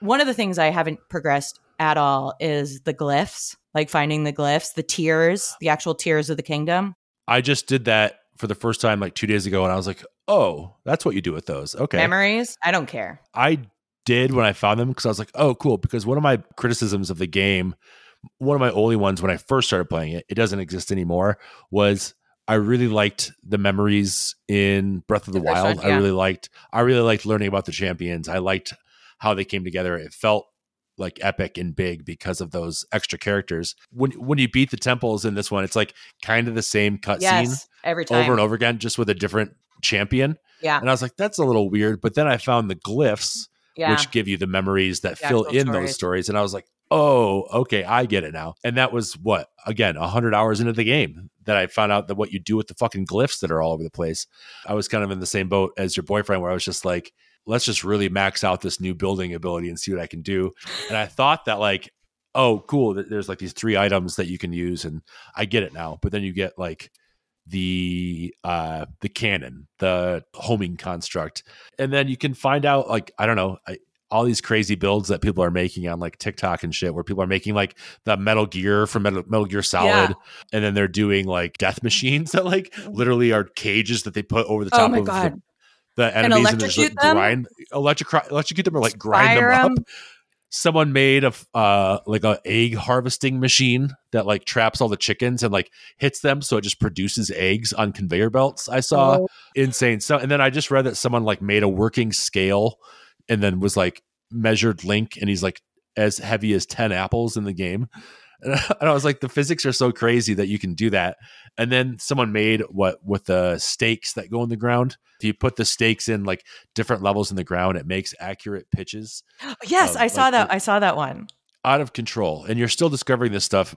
one of the things I haven't progressed at all is the glyphs, like finding the glyphs, the tiers, the actual tiers of the kingdom. I just did that for the first time like two days ago, and I was like, oh, that's what you do with those. Okay. Memories? I don't care. I did when I found them because I was like, oh, cool. Because one of my criticisms of the game, one of my only ones when I first started playing it, it doesn't exist anymore, was I really liked the memories in Breath of the, The Wild. one, yeah. I really liked I really liked learning about the champions. I liked how they came together. It felt like epic and big because of those extra characters. When when you beat the temples in this one, it's like kind of the same cutscene Yes, every time. over and over again, just with a different champion. Yeah, And I was like, that's a little weird. But then I found the glyphs, yeah. which give you the memories that The fill in those stories. stories. And I was like, oh, okay, I get it now. And that was what, again, 100 hours into the game that I found out that what you do with the fucking glyphs that are all over the place. I was kind of in the same boat as your boyfriend, where I was just like, let's just really max out this new building ability and see what I can do. And I thought that, like, oh, cool, there's like these three items that you can use. And I get it now. But then you get like, the uh the cannon the homing construct and then you can find out like i don't know I, all these crazy builds that people are making on like tiktok and shit where people are making like the metal gear from metal, metal gear solid Yeah. and then they're doing like death machines that like literally are cages that they put over the oh top my of god. the, the enemies and just like electrocute them? grind electric electrocute them or like grind Fire them up someone made a uh like a egg harvesting machine that like traps all the chickens and like hits them so it just produces eggs on conveyor belts i saw Oh. insane so and then i just read that someone like made a working scale and then was like measured link and he's like as heavy as 10 apples in the game and I was like, the physics are so crazy that you can do that. And then someone made what with the stakes that go in the ground. If you put the stakes in like different levels in the ground, it makes accurate pitches Yes, um, I saw like that. I saw that one. out of control and you're still discovering this stuff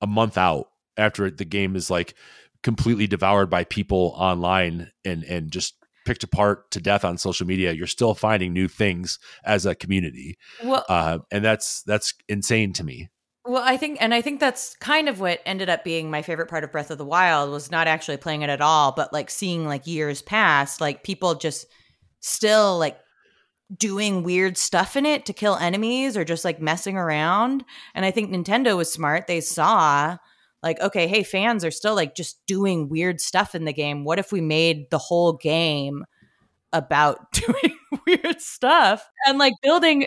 a month out after the game is like completely devoured by people online and and just picked apart to death on social media you're still finding new things as a community Well, uh, and that's that's insane to me Well, I think, and I think that's kind of what ended up being my favorite part of Breath of the Wild was not actually playing it at all, but like seeing like years past, like people just still like doing weird stuff in it to kill enemies or just like messing around. And I think Nintendo was smart. They saw like, okay, hey, fans are still like just doing weird stuff in the game. What if we made the whole game about doing weird stuff and like building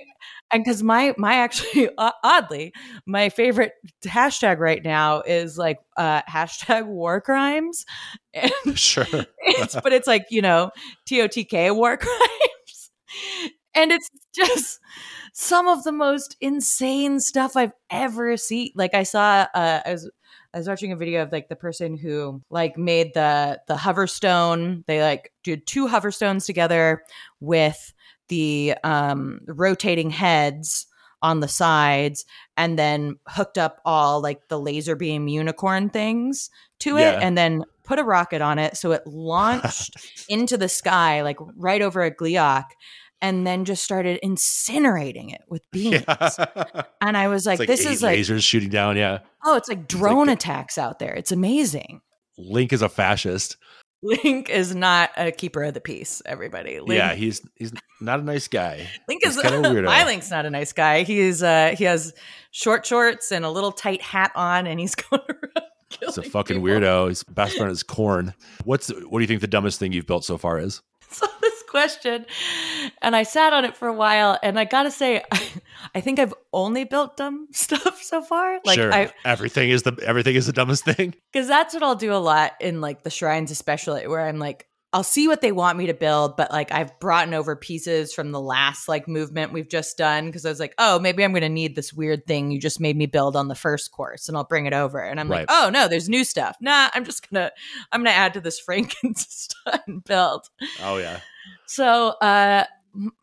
and because my my actually o- oddly my favorite hashtag right now is like uh hashtag war crimes. And sure. it's but it's like you know totk war crimes. And it's just some of the most insane stuff i've ever seen like i saw uh i was I was watching a video of like the person who like made the the hover stone. They like did two hover stones together with the um rotating heads on the sides and then hooked up all like the laser beam unicorn things to it Yeah. and then put a rocket on it so it launched into the sky like right over a Gleeok and then just started incinerating it with beams yeah. and i was like, It's this is like lasers shooting down yeah. Oh it's like drone the- attacks out there. It's amazing. Link is a fascist. Link is not a keeper of the peace everybody. Link, yeah he's he's not a nice guy. Link he's is kinda weirdo. my link's not a nice guy. He's uh he has short shorts and a little tight hat on and he's going around he's a fucking people. weirdo. His best friend is corn. What's what do you think the dumbest thing you've built so far is? Saw this question and I sat on it for a while and I gotta say I think I've only built dumb stuff so far. Like sure I everything is the everything is the dumbest thing because that's what I'll do a lot in like the shrines especially where I'm like I'll see what they want me to build, but like I've brought in over pieces from the last like movement we've just done because I was like, oh, maybe I'm gonna need this weird thing you just made me build on the first course, and I'll bring it over. And I'm Right. like, oh no, there's new stuff. Nah, I'm just gonna I'm gonna add to this Frankenstein build. oh yeah So, uh,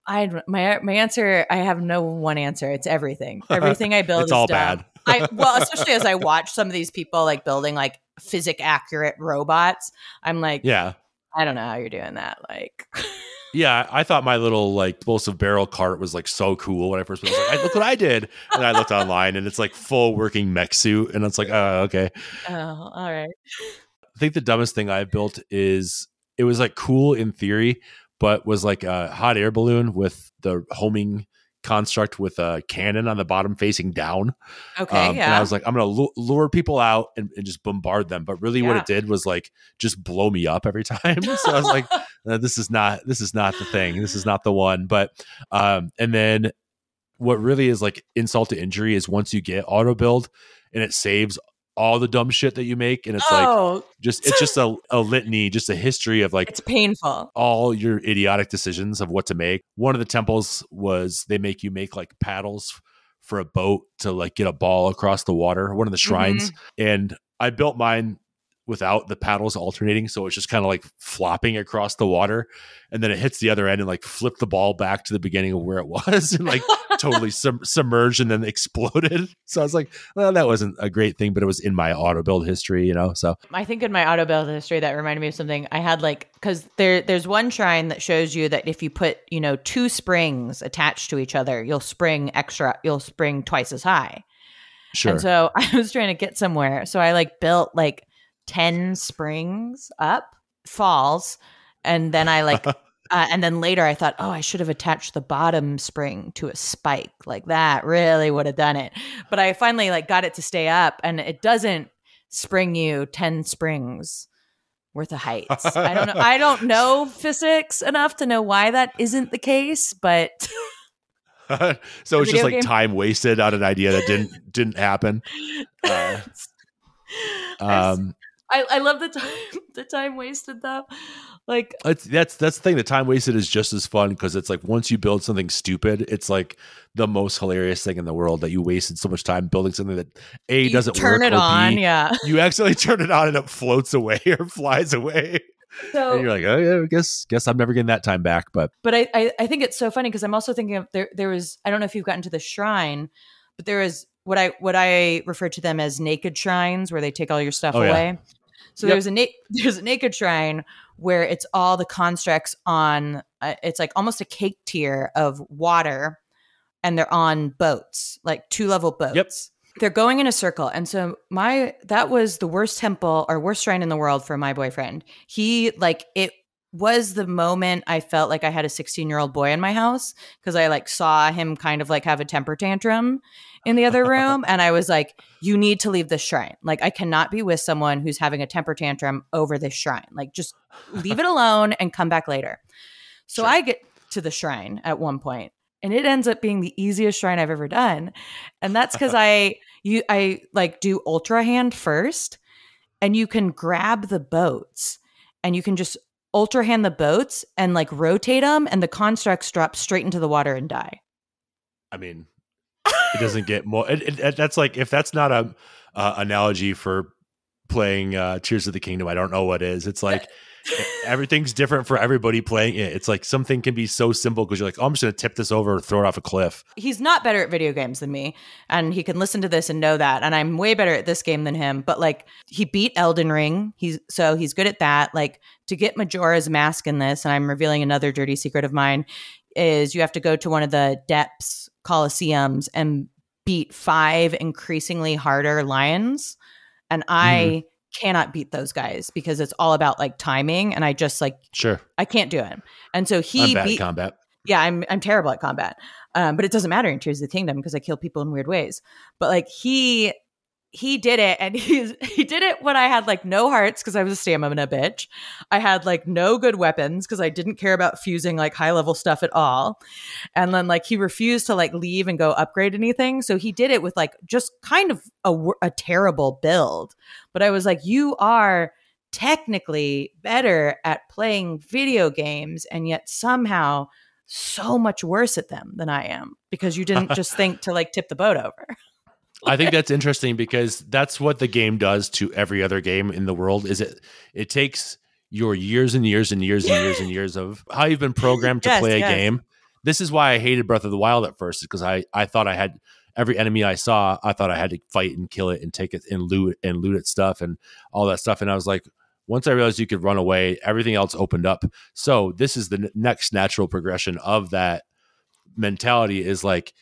I my my answer. I have no one answer. It's everything. Everything I build it's is all dumb. bad I well, especially as I watch some of these people like building like physic accurate robots. I'm like, yeah I don't know how you're doing that. Like, Yeah, I thought my little like explosive barrel cart was like so cool when I first was like, look what I did. And I looked online and it's like full working mech suit. And it's like, oh, okay. oh, all right. I think the dumbest thing I built is it was like cool in theory, but was like a hot air balloon with the homing construct with a cannon on the bottom facing down. Okay, Um, yeah. And I was like, I'm going to lure people out and, and just bombard them. But really, what it did was like just blow me up every time. so I was like, uh, this is not this is not the thing. This is not the one. But um, and then what really is like insult to injury is once you get auto build and it saves all the dumb shit that you make, and it's like oh, just it's just a, a litany, just a history of like it's painful. all your idiotic decisions of what to make. One of the temples was they make you make like paddles for a boat to like get a ball across the water, one of the shrines. Mm-hmm. And I built mine without the paddles alternating. So it's just kind of like flopping across the water. And then it hits the other end and like flip the ball back to the beginning of where it was and like totally sub- submerged and then exploded. So I was like, well, that wasn't a great thing, but it was in my auto build history, you know? So I think in my auto build history that reminded me of something. I had like because there there's one shrine that shows you that if you put you know two springs attached to each other, you'll spring extra. You'll spring twice as high. sure. And so I was trying to get somewhere, so I like built like ten springs up falls, and then I like. Uh, and then later I thought, oh, I should have attached the bottom spring to a spike. Like that really would have done it. But I finally like got it to stay up and it doesn't spring you 10 springs worth of heights. I don't know. I don't know physics enough to know why that isn't the case, but so it's just like game? time wasted on an idea that didn't didn't happen. Uh, um, I, I love the time the time wasted though. Like it's, that's that's the thing. The time wasted is just as fun because it's like once you build something stupid, it's like the most hilarious thing in the world that you wasted so much time building something that a you doesn't turn work it on, B, yeah. you accidentally turn it on and it floats away or flies away, So and you're like, oh yeah, I guess guess I'm never getting that time back. But but I, I I think it's so funny because I'm also thinking of there there was I don't know if you've gotten to the shrine, but there is what I what I refer to them as naked shrines where they take all your stuff Oh, yeah. So Yep. there's a na- there's a naked shrine where it's all the constructs on uh, it's like almost a cake tier of water and they're on boats like two level boats Yep. they're going in a circle and so my that was the worst temple or worst shrine in the world for my boyfriend he like it was the moment i felt like i had a 16 year old boy in my house because i like saw him kind of like have a temper tantrum in the other room and i was like you need to leave this shrine. Like i cannot be with someone who's having a temper tantrum over this shrine. Like just leave it alone and come back later. So Sure. i get to the shrine at one point and it ends up being the easiest shrine i've ever done and that's because i you i like do ultra hand first and you can grab the boats and you can just ultra hand the boats and like rotate them and the constructs drop straight into the water and die I mean, it doesn't get more. It, it, that's like if that's not a uh, analogy for playing uh, Tears of the Kingdom, I don't know what is. It's like everything's different for everybody playing it. It's like something can be so simple because you're like, oh, I'm just going to tip this over or throw it off a cliff. he's not better at video games than me and he can listen to this and know that and i'm way better at this game than him but like he beat elden ring he's so he's good at that like to get majora's mask in this and i'm revealing another dirty secret of mine is you have to go to one of the depths coliseums and beat five increasingly harder lions and hmm. i cannot beat those guys because it's all about like timing and i just like Sure. i can't do it and so he beat at combat. yeah, I'm I'm terrible at combat. Um, but it doesn't matter in Tears of the Kingdom because I kill people in weird ways. But like he he did it and he's he did it when I had like no hearts because I was a stamina bitch. I had like no good weapons because I didn't care about fusing like high level stuff at all. And then like he refused to like leave and go upgrade anything. So he did it with like just kind of a, a terrible build. But I was like, you are technically better at playing video games and yet somehow so much worse at them than I am because you didn't just think to like tip the boat over. I think that's interesting because that's what the game does to every other game in the world. Is it? It takes your years and years and years and years and years of how you've been programmed to Yes, play a yes. game. This is why I hated Breath of the Wild at first, because I I thought I had every enemy I saw, I thought I had to fight and kill it and take it and loot and loot its stuff and all that stuff. And I was like, once I realized you could run away, everything else opened up. So this is the n- next natural progression of that mentality is like,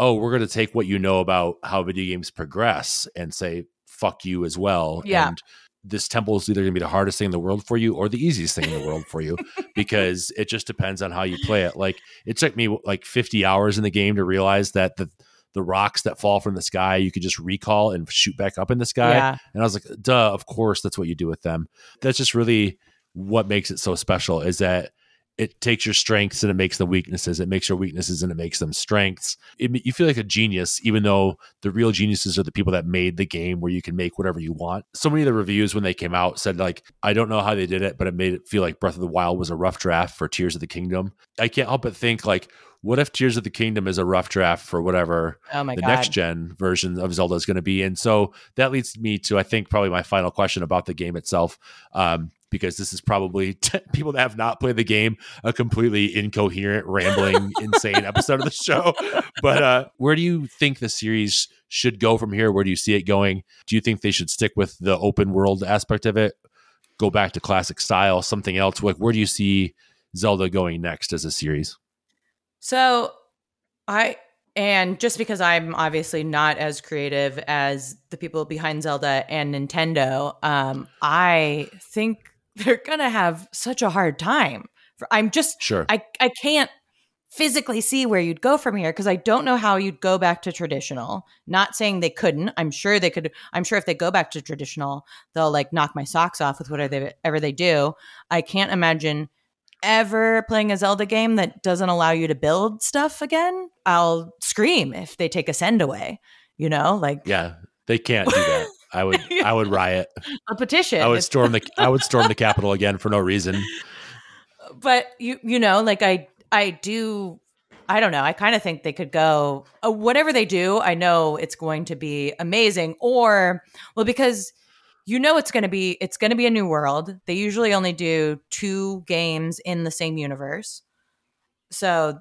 oh, we're going to take what you know about how video games progress and say, fuck you as well. Yeah. And this temple is either going to be the hardest thing in the world for you or the easiest thing in the world for you because it just depends on how you play it. Like it took me like 50 hours in the game to realize that the the rocks that fall from the sky you could just recall and shoot back up in the sky. Yeah. And I was like, duh, of course that's what you do with them. That's just really what makes it so special is that it takes your strengths and it makes them weaknesses. It makes your weaknesses and it makes them strengths. It, you feel like a genius, even though the real geniuses are the people that made the game where you can make whatever you want. So many of the reviews when they came out said, like, I don't know how they did it, but it made it feel like Breath of the Wild was a rough draft for Tears of the Kingdom. I can't help but think, like, what if Tears of the Kingdom is a rough draft for whatever Oh the god. next gen version of Zelda is going to be? And so that leads me to, I think, probably my final question about the game itself. Um, because this is probably people that have not played the game a completely incoherent, rambling, insane episode of the show. But uh, where do you think the series should go from here? Where do you see it going? Do you think they should stick with the open world aspect of it? Go back to classic style, something else? Like, where do you see Zelda going next as a series? So I and just because I'm obviously not as creative as the people behind Zelda and Nintendo, um, I think they're gonna have such a hard time. I'm just Sure. I I can't physically see where you'd go from here because I don't know how you'd go back to traditional. Not saying they couldn't. I'm sure they could. I'm sure if they go back to traditional, they'll like knock my socks off with whatever they, ever they do. I can't imagine ever playing a Zelda game that doesn't allow you to build stuff again. I'll scream if they take ascend away. You know, like yeah, they can't do that. I would I would riot. a petition. I would storm the I would storm the Capitol again for no reason. but you you know like i i do i don't know i kind of think they could go uh, whatever they do i know it's going to be amazing or well because you know it's going to be it's going to be a new world they usually only do two games in the same universe so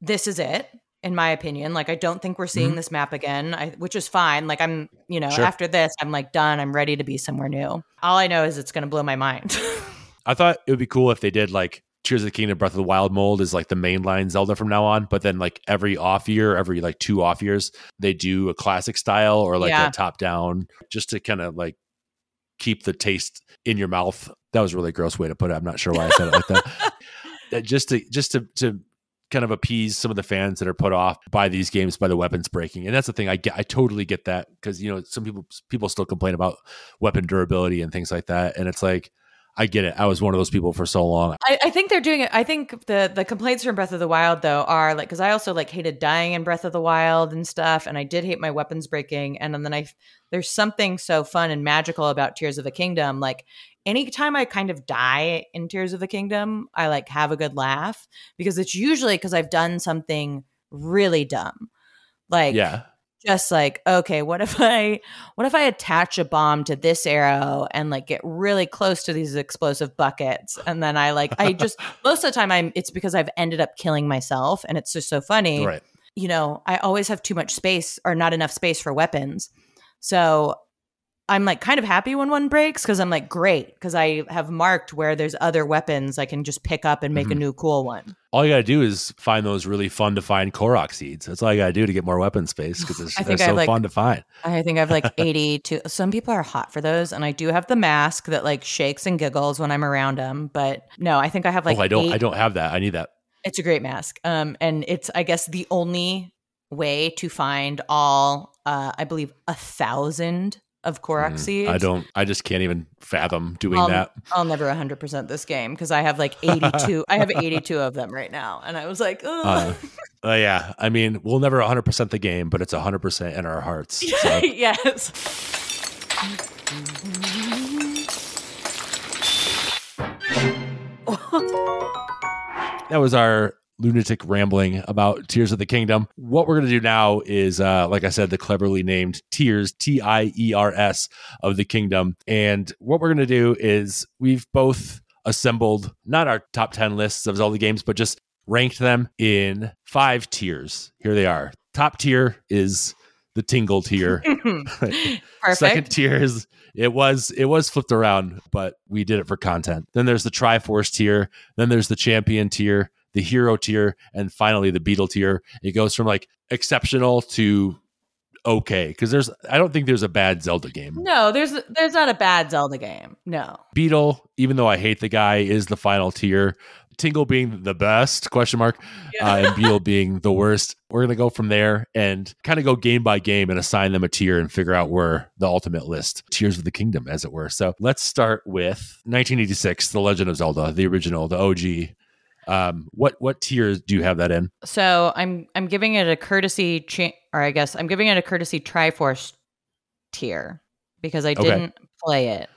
this is it in my opinion like i don't think we're seeing Mhm. this map again I, which is fine like i'm you know Sure. after this i'm like done i'm ready to be somewhere new all i know is it's going to blow my mind I thought it would be cool if they did like Tears of the Kingdom Breath of the Wild mold is like the mainline Zelda from now on, but then like every off year, every like two off years, they do a classic style or like Yeah. a top down just to kind of like keep the taste in your mouth. That was a really gross way to put it. I'm not sure why I said it like that. Just to just to to kind of appease some of the fans that are put off by these games by the weapons breaking. And that's the thing I get I totally get that because you know some people people still complain about weapon durability and things like that and it's like I get it. I was one of those people for so long. I, I think they're doing it. I think the the complaints from Breath of the Wild though are like because I also like hated dying in Breath of the Wild and stuff, and I did hate my weapons breaking. And then I there's something so fun and magical about Tears of the Kingdom. Like anytime I kind of die in Tears of the Kingdom, I like have a good laugh because it's usually because I've done something really dumb, like yeah. just like okay what if i what if i attach a bomb to this arrow and like get really close to these explosive buckets and then i like i just most of the time i'm it's because i've ended up killing myself and it's just so funny Right. you know i always have too much space or not enough space for weapons so i'm like kind of happy when one breaks because i'm like great because i have marked where there's other weapons i can just pick up and make a Mhm. new cool one All you got to do is find those really fun to find Korok seeds. That's all you got to do to get more weapon space because I they're think I so have, like, fun to find. I think I have like 82. Some people are hot for those. And I do have the mask that like shakes and giggles when I'm around them. But no, I think I have like, oh, I don't. eight- I don't have that. I need that. It's a great mask. Um, and it's, I guess, the only way to find all, uh, I believe, a thousand of Korok Mm, seeds. I don't. I just can't even fathom doing Um, that. I'll never 100% this game because I have like 82. I have 82 of them right now. And I was like, Uh, uh, yeah. I mean, we'll never 100 percent the game, but it's 100 percent in our hearts. So. yes. that was our lunatic rambling about Tears of the Kingdom. What we're going to do now is, uh, like I said, the cleverly named Tears, T I E R S, of the Kingdom. And what we're going to do is we've both assembled not our top 10 lists of all the games, but just ranked them in five tiers. Here they are. Top tier is the Tingle tier. Perfect. Second tier is it was it was flipped around, but we did it for content. Then there's the Triforce tier, then there's the Champion tier, the Hero tier, and finally the Beetle tier. It goes from like exceptional to okay because there's I don't think there's a bad Zelda game. No, there's there's not a bad Zelda game. No. Beetle, even though I hate the guy, is the final tier. Tingle being the best question mark, Yeah. uh, and Beetle being the worst. We're gonna go from there and kind of go game by game and assign them a tier and figure out where the ultimate list tiers of the kingdom, as it were. So let's start with 1986, The Legend of Zelda, the original, the OG. Um, what what tiers do you have that in? So I'm I'm giving it a courtesy cha- or I guess I'm giving it a courtesy Triforce tier because I didn't play it,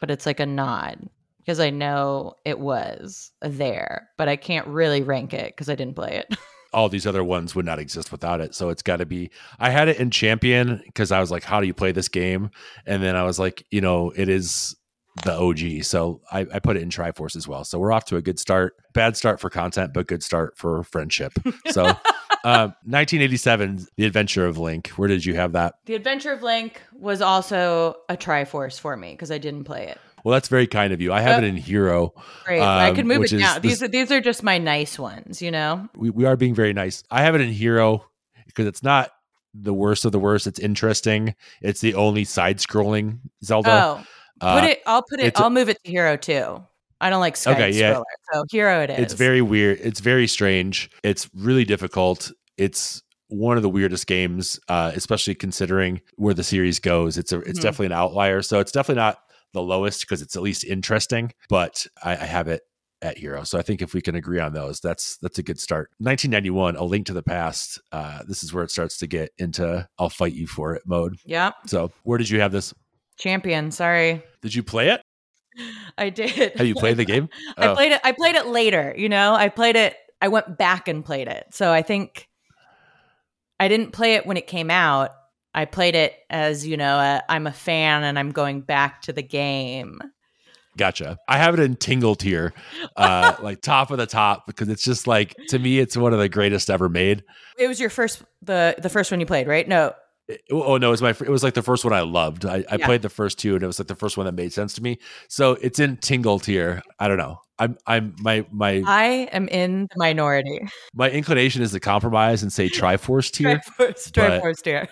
but it's like a nod because I know it was there, but I can't really rank it because I didn't play it. all these other ones would not exist without it. So it's got to be. I had it in champion because I was like, how do you play this game? And then I was like, you know, it is the OG. So I, I put it in Triforce as well. So we're off to a good start. Bad start for content, but good start for friendship. So um, 1987, The Adventure of Link. Where did you have that? the Adventure of Link was also a Triforce for me because I didn't play it. Well, that's very kind of you. I have Yep. it in Hero. Great, I Um, could move it now. this- These are these are just my nice ones, you know. We, we are being very nice. I have it in Hero because it's not the worst of the worst. It's interesting. It's the only side scrolling Zelda. Oh, Uh, put it. I'll put it. a- I'll move it to Hero too. I don't like Sky Okay, yeah. Scroller, so Hero it is. It's very weird. It's very strange. It's really difficult. It's one of the weirdest games, uh, especially considering where the series goes. It's a it's Mhm. definitely an outlier. So it's definitely not the lowest because it's at least interesting. But I, I have it at hero. So I think if we can agree on those, that's that's a good start. 1991, A Link to the Past. Uh, this is where it starts to get into I'll fight you for it mode. Yeah. So where did you have this? Champion. Sorry, Did you play it? I did. Have you played the game? I Oh. played it. I played it later. You know, I played it. I went back and played it. So I think I didn't play it when it came out. I played it as you know. i I'm a fan, and I'm going back to the game. Gotcha. I have it in tingle tier, uh, like top of the top, because it's just like to me, it's one of the greatest ever made. It was your first the the first one you played, right? No. Oh no, it was my it was like the first one I loved. I, I Yeah. played the first two, and it was like the first one that made sense to me. So it's in tingle tier. I don't know. I'm I'm my my I am in the minority. my inclination is to compromise and say Triforce tier. Triforce, but- Triforce tier.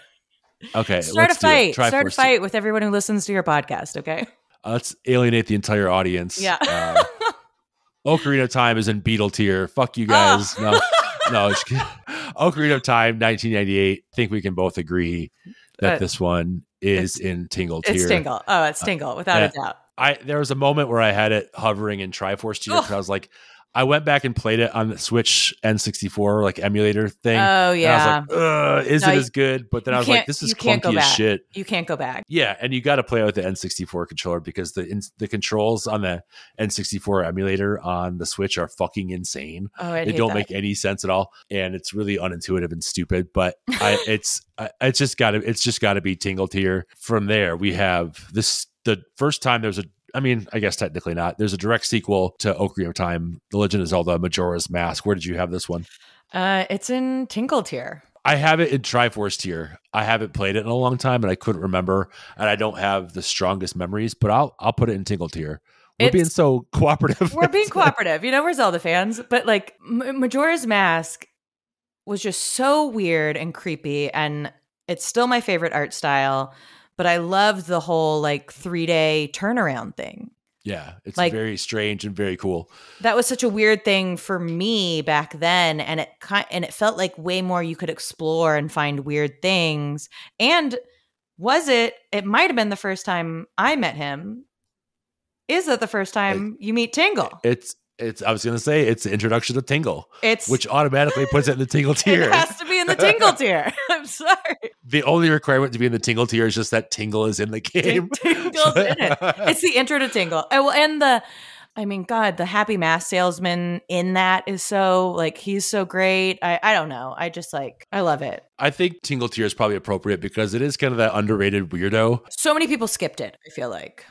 Okay, Start a let's do it. fight. Start a Triforce tier. fight with everyone who listens to your podcast. Okay. Uh, let's alienate the entire audience. Yeah. Uh, Ocarina of Time is in Beetle tier. Fuck you guys. No, no. Just kidding. Ocarina of Time, 1998. I think we can both agree that Uh, this one is in Tingle tier. It's Tingle. Oh, it's Tingle without yeah. a doubt. I there was a moment where I had it hovering in Triforce tier because I was like, I went back and played it on the Switch N64 like emulator thing. Oh And yeah. I was like, is No, it you- as good? But then I was like, this is you can't go clunky as shit. you can't go back. Yeah, and you got to play with the N64 controller because the in, the controls on the N64 emulator on the Switch are fucking insane. Oh, I they don't make any sense at all, and it's really unintuitive and stupid. But I, it's I, it's just got to it's just got to be Tingle tier. From there, we have this the first time there's a. I mean, I guess technically not. There's a direct sequel to Ocarina of Time, The Legend of Zelda: Majora's Mask. Where did you have this one? Uh, it's in Tingle tier. I have it in Triforce tier. I haven't played it in a long time, and I couldn't remember, and I don't have the strongest memories. But I'll I'll put it in Tingle tier. We're It's- being so cooperative. We're being cooperative. You know, we're Zelda fans, but like M- Majora's Mask was just so weird and creepy, and it's still my favorite art style. But I loved the whole like three day turnaround thing. yeah, it's Like- very strange and very cool. that was such a weird thing for me back then and it and it felt like way more you could explore and find weird things and was it it might have been the first time i met him is it the first time you meet tingle It's it's. I was gonna say it's the introduction to Tingle, it's which automatically puts it in the Tingle tier. it has to be in the tingle tier i'm sorry the only requirement to be in the Tingle tier is just that Tingle is in the game. tingle's in it it's the intro to tingle oh, well, and the I mean, God, the Happy Mask salesman in that is so like he's so great. I I don't know. I just like I love it. I think Tingle tier is probably appropriate because it is kind of that underrated weirdo. So many people skipped it. I feel like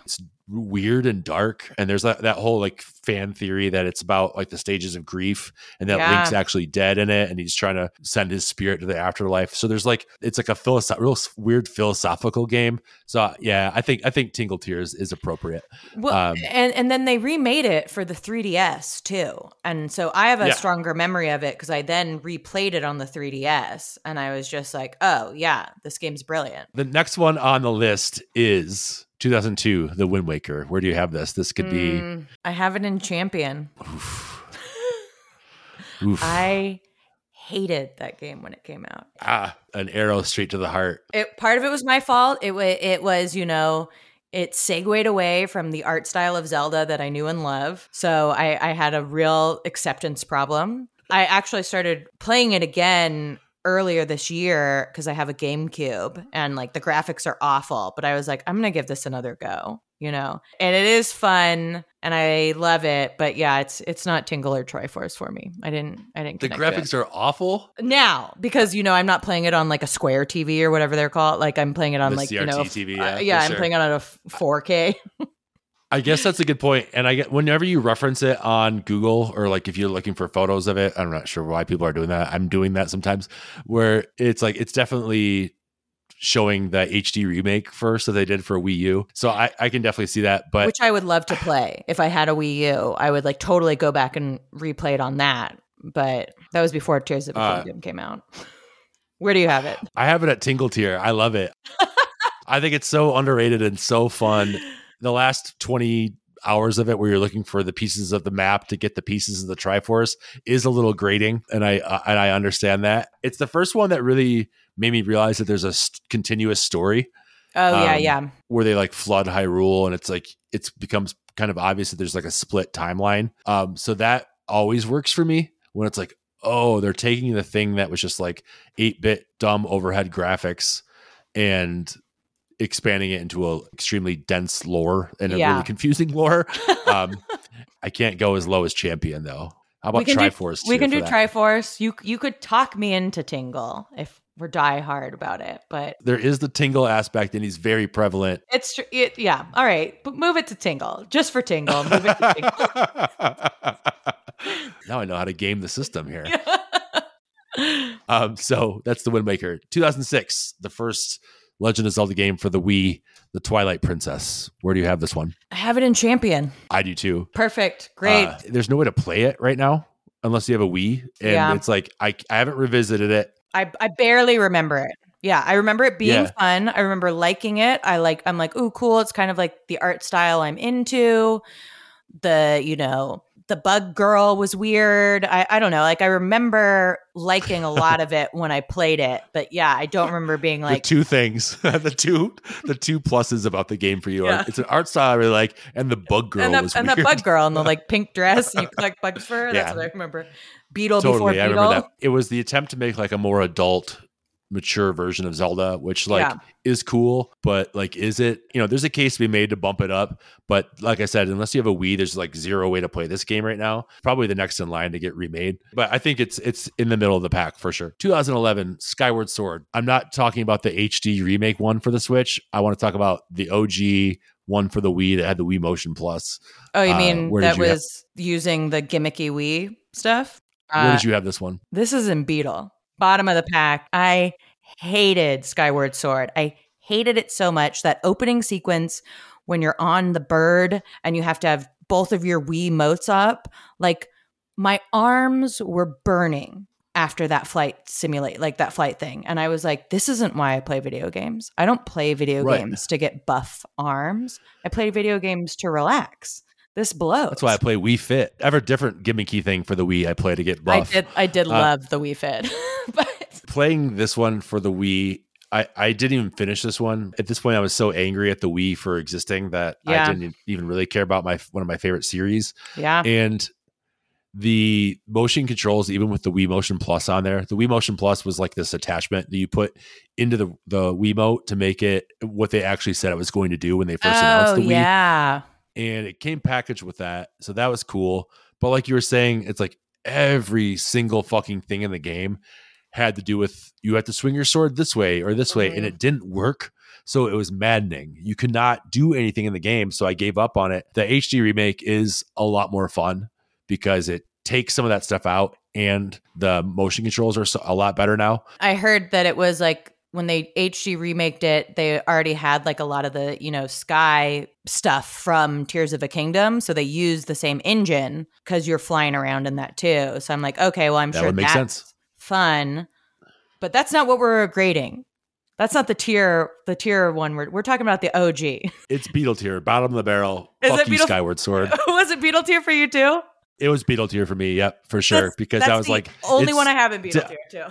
weird and dark and there's that, that whole like fan theory that it's about like the stages of grief and that Yeah. link's actually dead in it and he's trying to send his spirit to the afterlife so there's like it's like a philosoph- real weird philosophical game so yeah i think i think tingle tears is appropriate Well, Um, and and then they remade it for the 3DS too, and so I have a Yeah. stronger memory of it because I then replayed it on the 3DS, and I was just like, oh yeah, this game's brilliant. the next one on the list is 2002 the wind waker where do you have this this could be Mm, I have it in Champion. oof, I hated that game when it came out. ah, an arrow straight to the heart It part of it was my fault. It was it was you know. It segued away from the art style of Zelda that I knew and love. So I, I had a real acceptance problem. I actually started playing it again earlier this year because I have a GameCube and like the graphics are awful. But I was like, I'm gonna give this another go, you know. And it is fun and I love it. But yeah, it's it's not Tingle or Triforce for me. I didn't I didn't. the to graphics are awful now because you know I'm not playing it on like a square TV or whatever they're called. Like I'm playing it on The like you know, TV, uh, yeah, yeah, I'm sure. playing it on a 4K. I guess that's a good point. And I get whenever you reference it on Google or like if you're looking for photos of it, I'm not sure why people are doing that. I'm doing that sometimes where it's like it's definitely showing the HD remake first that they did for Wii U. So I, I can definitely see that. But which I would love to play if I had a Wii U. I would like totally go back and replay it on that. But that was before Tears of the Uh, Kingdom came out. Where do you have it? I have it at Tingle Tier. I love it. I think it's so underrated and so fun. The last 20 hours of it where you're looking for the pieces of the map to get the pieces of the Triforce is a little grating and I uh, and I understand that. It's the first one that really made me realize that there's a st- continuous story Oh yeah, Um, yeah. where they like flood Hyrule and it's like it's becomes kind of obvious that there's like a split timeline. Um so that always works for me when it's like oh they're taking the thing that was just like 8-bit dumb overhead graphics and expanding it into a extremely dense lore and a Yeah. really confusing lore. Um I can't go as low as champion though. How about We can do- Triforce? We can do that? Triforce. You you could talk me into Tingle if we're die hard about it, but There is the tingle aspect and he's very prevalent. it's tr- it, yeah. All right, but move it to Tingle just for Tingle. Move it to Tingle. now I know how to game the system here. Um, so that's the Wind Waker. 2006, the first Legend of Zelda game for the Wii, The Twilight Princess. Where do you have this one? I have it in Champion. I do too. Perfect. Great. Uh, there's no way to play it right now unless you have a Wii, and Yeah. it's like I I haven't revisited it. I I barely remember it. Yeah, I remember it being Yeah. fun. I remember liking it. I like I'm like, "Ooh, cool. It's kind of like the art style I'm into." The, you know, the bug girl was weird. I I don't know. Like I remember liking a lot of it when I played it. But yeah, I don't remember being like the two things, the two the two pluses about the game for you Yeah. are it's an art style I really like, and the bug girl and the, was and weird. that bug girl in the like pink dress and you collect bugs for her. That's Yeah. what I remember. Beetle totally, before I Beetle. remember that. It was the attempt to make like a more adult, mature version of Zelda, which like Yeah. is cool, but like, is it? You know, there's a case to be made to bump it up, but like I said, unless you have a Wii, there's like zero way to play this game right now. Probably the next in line to get remade, but I think it's it's in the middle of the pack for sure. 2011 Skyward Sword. I'm not talking about the HD remake one for the Switch. I want to talk about the OG one for the Wii that had the Wii Motion Plus. Oh, you Uh, mean where did that you have- was using the gimmicky Wii stuff? Where Uh, did you have this one? This is in Beetle, bottom of the pack. I hated Skyward Sword. I hated it so much that opening sequence when you're on the bird and you have to have both of your Wii motes up, like my arms were burning after that flight simulate like that flight thing and i was like this isn't why i play video games i don't play video Right. games to get buff arms i play video games to relax this blows That's why I play Wii Fit. I have a different gimmicky thing for the Wii I play to get i did i did Uh, love the wii fit but Playing this one for the Wii, I, I didn't even finish this one. At this point, I was so angry at the Wii for existing that Yeah. I didn't even really care about my one of my favorite series. yeah And the motion controls, even with the Wii Motion Plus on there, the Wii Motion Plus was like this attachment that you put into the the Wiimote to make it what they actually said it was going to do when they first announced oh the Wii. yeah and it came packaged with that. So that was cool. But like you were saying, it's like every single fucking thing in the game had to do with you had to swing your sword this way or this way, and Mhm. it didn't work. So it was maddening. You could not do anything in the game. So I gave up on it. The HD remake is a lot more fun because it takes some of that stuff out and the motion controls are a lot better now. I heard that it was like when they HD remaked it, they already had like a lot of the, you know, sky stuff from Tears of a Kingdom. So they used the same engine because you're flying around in that too. So I'm like, okay, well, I'm That sure would make that's sense. fun. But that's not what we're grading. That's not the tier, the tier one. We're, we're talking about the OG. It's Beetle tier, bottom of the barrel. Is Fuck it you, Beetle- Skyward Sword. was it Beetle tier for you too? It was Beetle tier for me. Yep, for sure. That's- because that's I was the like, only one I have in Beetle tier too.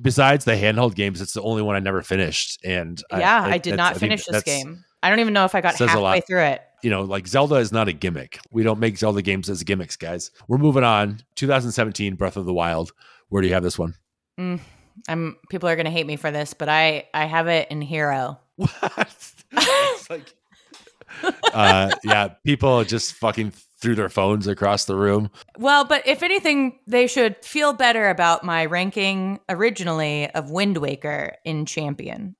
Besides the handheld games, it's the only one I never finished. And yeah, I, I, did not I finish this game. I don't even know if I got halfway through it. You know, like Zelda is not a gimmick. We don't make Zelda games as gimmicks, guys. We're moving on. 2017, Breath of the Wild. Where do you have this one? Mm, I'm people are gonna hate me for this, but I I have it in Hero. What? Like, uh, yeah, people just fucking threw their phones across the room. Well, but if anything, they should feel better about my ranking originally of Wind Waker in Champion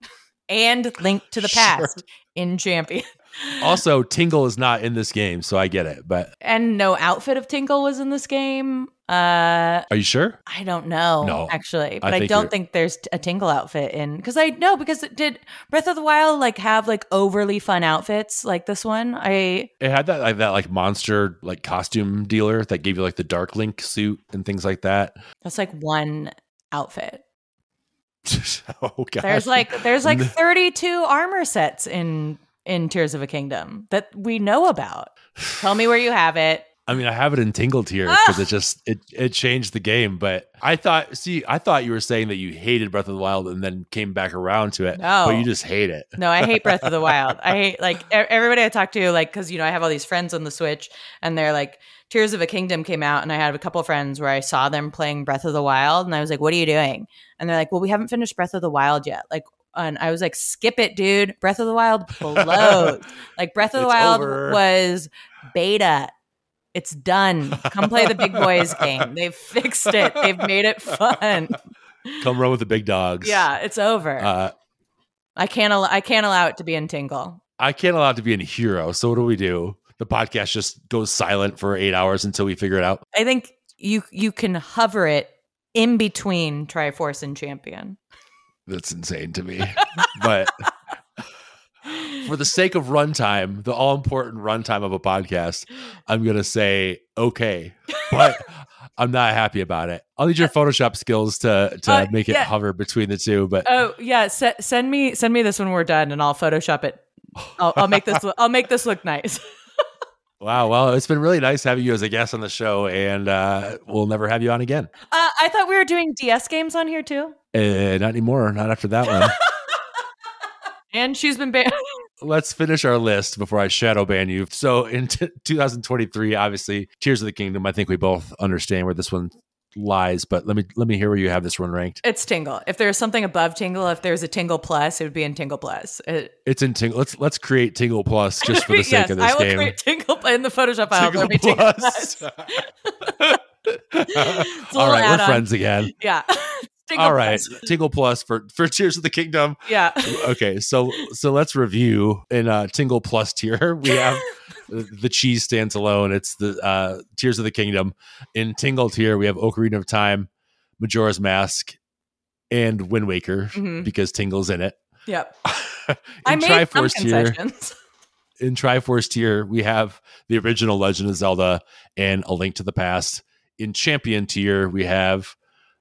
and Link to the Sure. Past in Champion. Also, Tingle is not in this game, so I get it. But And no outfit of Tingle was in this game. Uh are you sure? I don't know No, actually, but I, think don't you're- think there's a Tingle outfit in because I know because it did Breath of the Wild like have like overly fun outfits like this one. I It had that like that like monster like costume dealer that gave you like the Dark Link suit and things like that. that's like one outfit. oh god. There's like there's like 32 armor sets in in Tears of a Kingdom that we know about. Tell me where you have it. I mean, I have it in Tingle tier because ah! it just it it changed the game. But I thought, see, I thought you were saying that you hated Breath of the Wild and then came back around to it. No. but you just hate it. No, I hate Breath of the Wild. I hate like everybody I talk to, like because you know I have all these friends on the Switch, and they're like Tears of a Kingdom came out, and I had a couple friends where I saw them playing Breath of the Wild, and I was like, "What are you doing?" And they're like, "Well, we haven't finished Breath of the Wild yet." Like, and I was like, "Skip it, dude. Breath of the Wild blows. like Breath of the It's Wild over. was beta." It's done. Come play the big boys game. They've fixed it. They've made it fun. Come run with the big dogs. Yeah, it's over. Uh, I can't. Al- I can't allow it to be in Tingle. I can't allow it to be in hero. So what do we do? The podcast just goes silent for eight hours until we figure it out. I think you you can hover it in between Triforce and Champion. That's insane to me. but for the sake of runtime, the all important runtime of a podcast, I'm gonna say okay, but I'm not happy about it. I'll need your Photoshop skills to to Uh, make it yeah. hover between the two. But Oh yeah, se- send me send me this when we're done, and I'll Photoshop it. I'll, I'll make this. I'll make this look nice. wow, well, it's been really nice having you as a guest on the show, and uh, we'll never have you on again. Uh, I thought we were doing DS games on here too, Uh, not anymore. Not after that one. and she's been banned. let's finish our list before I shadow ban you. So in t- 2023, obviously, Tears of the Kingdom. I think we both understand where this one lies, but let me let me hear where you have this one ranked. it's Tingle. If there's something above Tingle, if there's a Tingle Plus, it would be in Tingle Plus. It, It's in Tingle. Let's let's create Tingle Plus just for the sake of this game. I will game. create Tingle in the Photoshop file. There'll be Tingle Plus. All right, we're friends again. Yeah. Tingle All right, Plus. Tingle Plus for for Tears of the Kingdom. Yeah. Okay, so so let's review in uh Tingle Plus tier. We have the cheese stands alone. It's the uh Tears of the Kingdom. In Tingle tier, we have Ocarina of Time, Majora's Mask, and Wind Waker Mhm. because Tingle's in it. Yep. in I made some Triforce tier, concessions. in Triforce tier, we have the original Legend of Zelda and A Link to the Past. In Champion tier, we have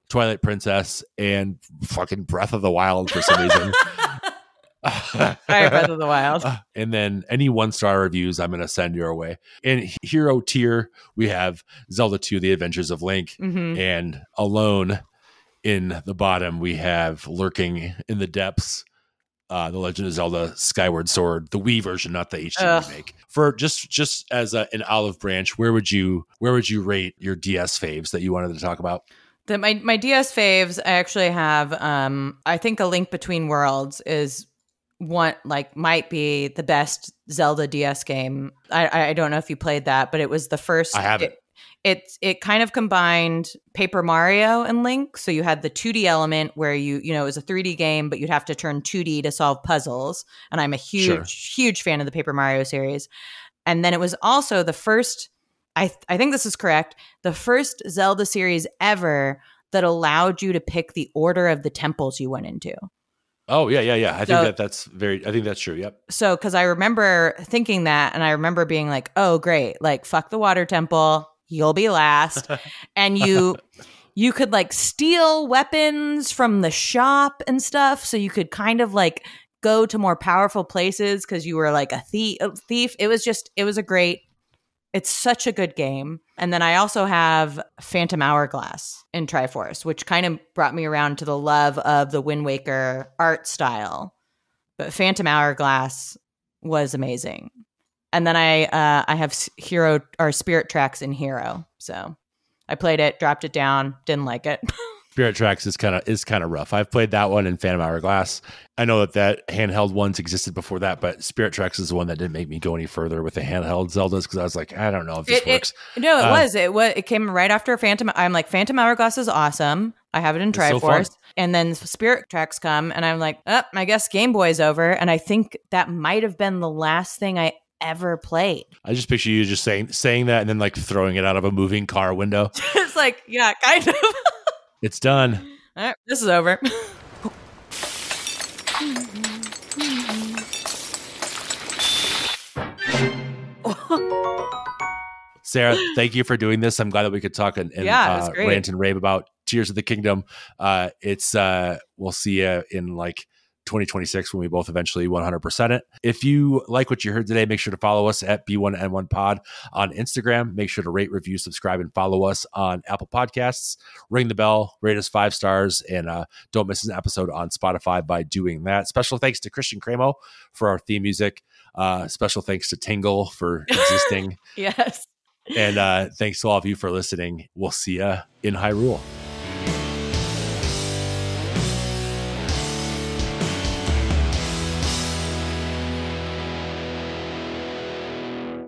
Twilight Princess and fucking Breath of the Wild for some reason. All right, Breath of the Wild. And then any one star reviews I'm going to send your way. In hero tier, we have Zelda 2 The Adventures of Link. hmm And alone in the bottom, we have lurking in the depths. Uh, the Legend of Zelda Skyward Sword, the Wii version, not the HD Ugh. remake. For just just as a, an olive branch, where would you where would you rate your DS faves that you wanted to talk about? The, my my DS faves, I actually have. Um, I think a Link Between Worlds is one like might be the best Zelda DS game. I I don't know if you played that, but it was the first. I haven't. It, it it kind of combined Paper Mario and Link. So you had the 2D element where you you know it was a 3D game, but you'd have to turn 2D to solve puzzles. And I'm a huge Sure. huge fan of the Paper Mario series. And then it was also the first. I th- I think this is correct. The first Zelda series ever that allowed you to pick the order of the temples you went into. Oh yeah, yeah, yeah. I think that that's very. I think that's true. Yep. So, because I remember thinking that, and I remember being like, "Oh, great! Like, fuck the water temple. You'll be last." and you, you could like steal weapons from the shop and stuff, so you could kind of like go to more powerful places because you were like a thief. A thief. It was just, it was a great. It's such a good game. And then I also have Phantom Hourglass in Triforce, which kind of brought me around to the love of the Wind Waker art style but Phantom Hourglass was amazing. And then I uh, I have Hero or Spirit Tracks in Hero, so I played it, dropped it down, didn't like it. Spirit Tracks is kind of is kind of rough. I've played that one in Phantom Hourglass. I know that that handheld ones existed before that, but Spirit Tracks is the one that didn't make me go any further with the handheld Zeldas because I was like, I don't know if this It- it- works. no, it Uh, was it was it came right after Phantom. I'm like Phantom Hourglass is awesome. I have it in It's so. Triforce, and then Spirit Tracks come, and I'm like, oh, I guess Game Boy's over. And I think that might have been the last thing I ever played. I just picture you just saying saying that and then like throwing it out of a moving car window. it's like, yeah, kind of. It's done. All right, this is over. Sarah, thank you for doing this. I'm glad that we could talk and, and Yeah, uh, rant and rave about Tears of the Kingdom. Uh, it's uh, we'll see you in like 2026 when we both eventually 100% it. If you like what you heard today, make sure to follow us at B1N1 Pod on Instagram. Make sure to rate, review, subscribe, and follow us on Apple Podcasts. Ring the bell, rate us five stars, and uh, don't miss an episode on Spotify by doing that. Special thanks to Christian Cremo for our theme music. Uh, special thanks to Tingle for existing. yes. And uh, thanks to all of you for listening. We'll see you in Hyrule.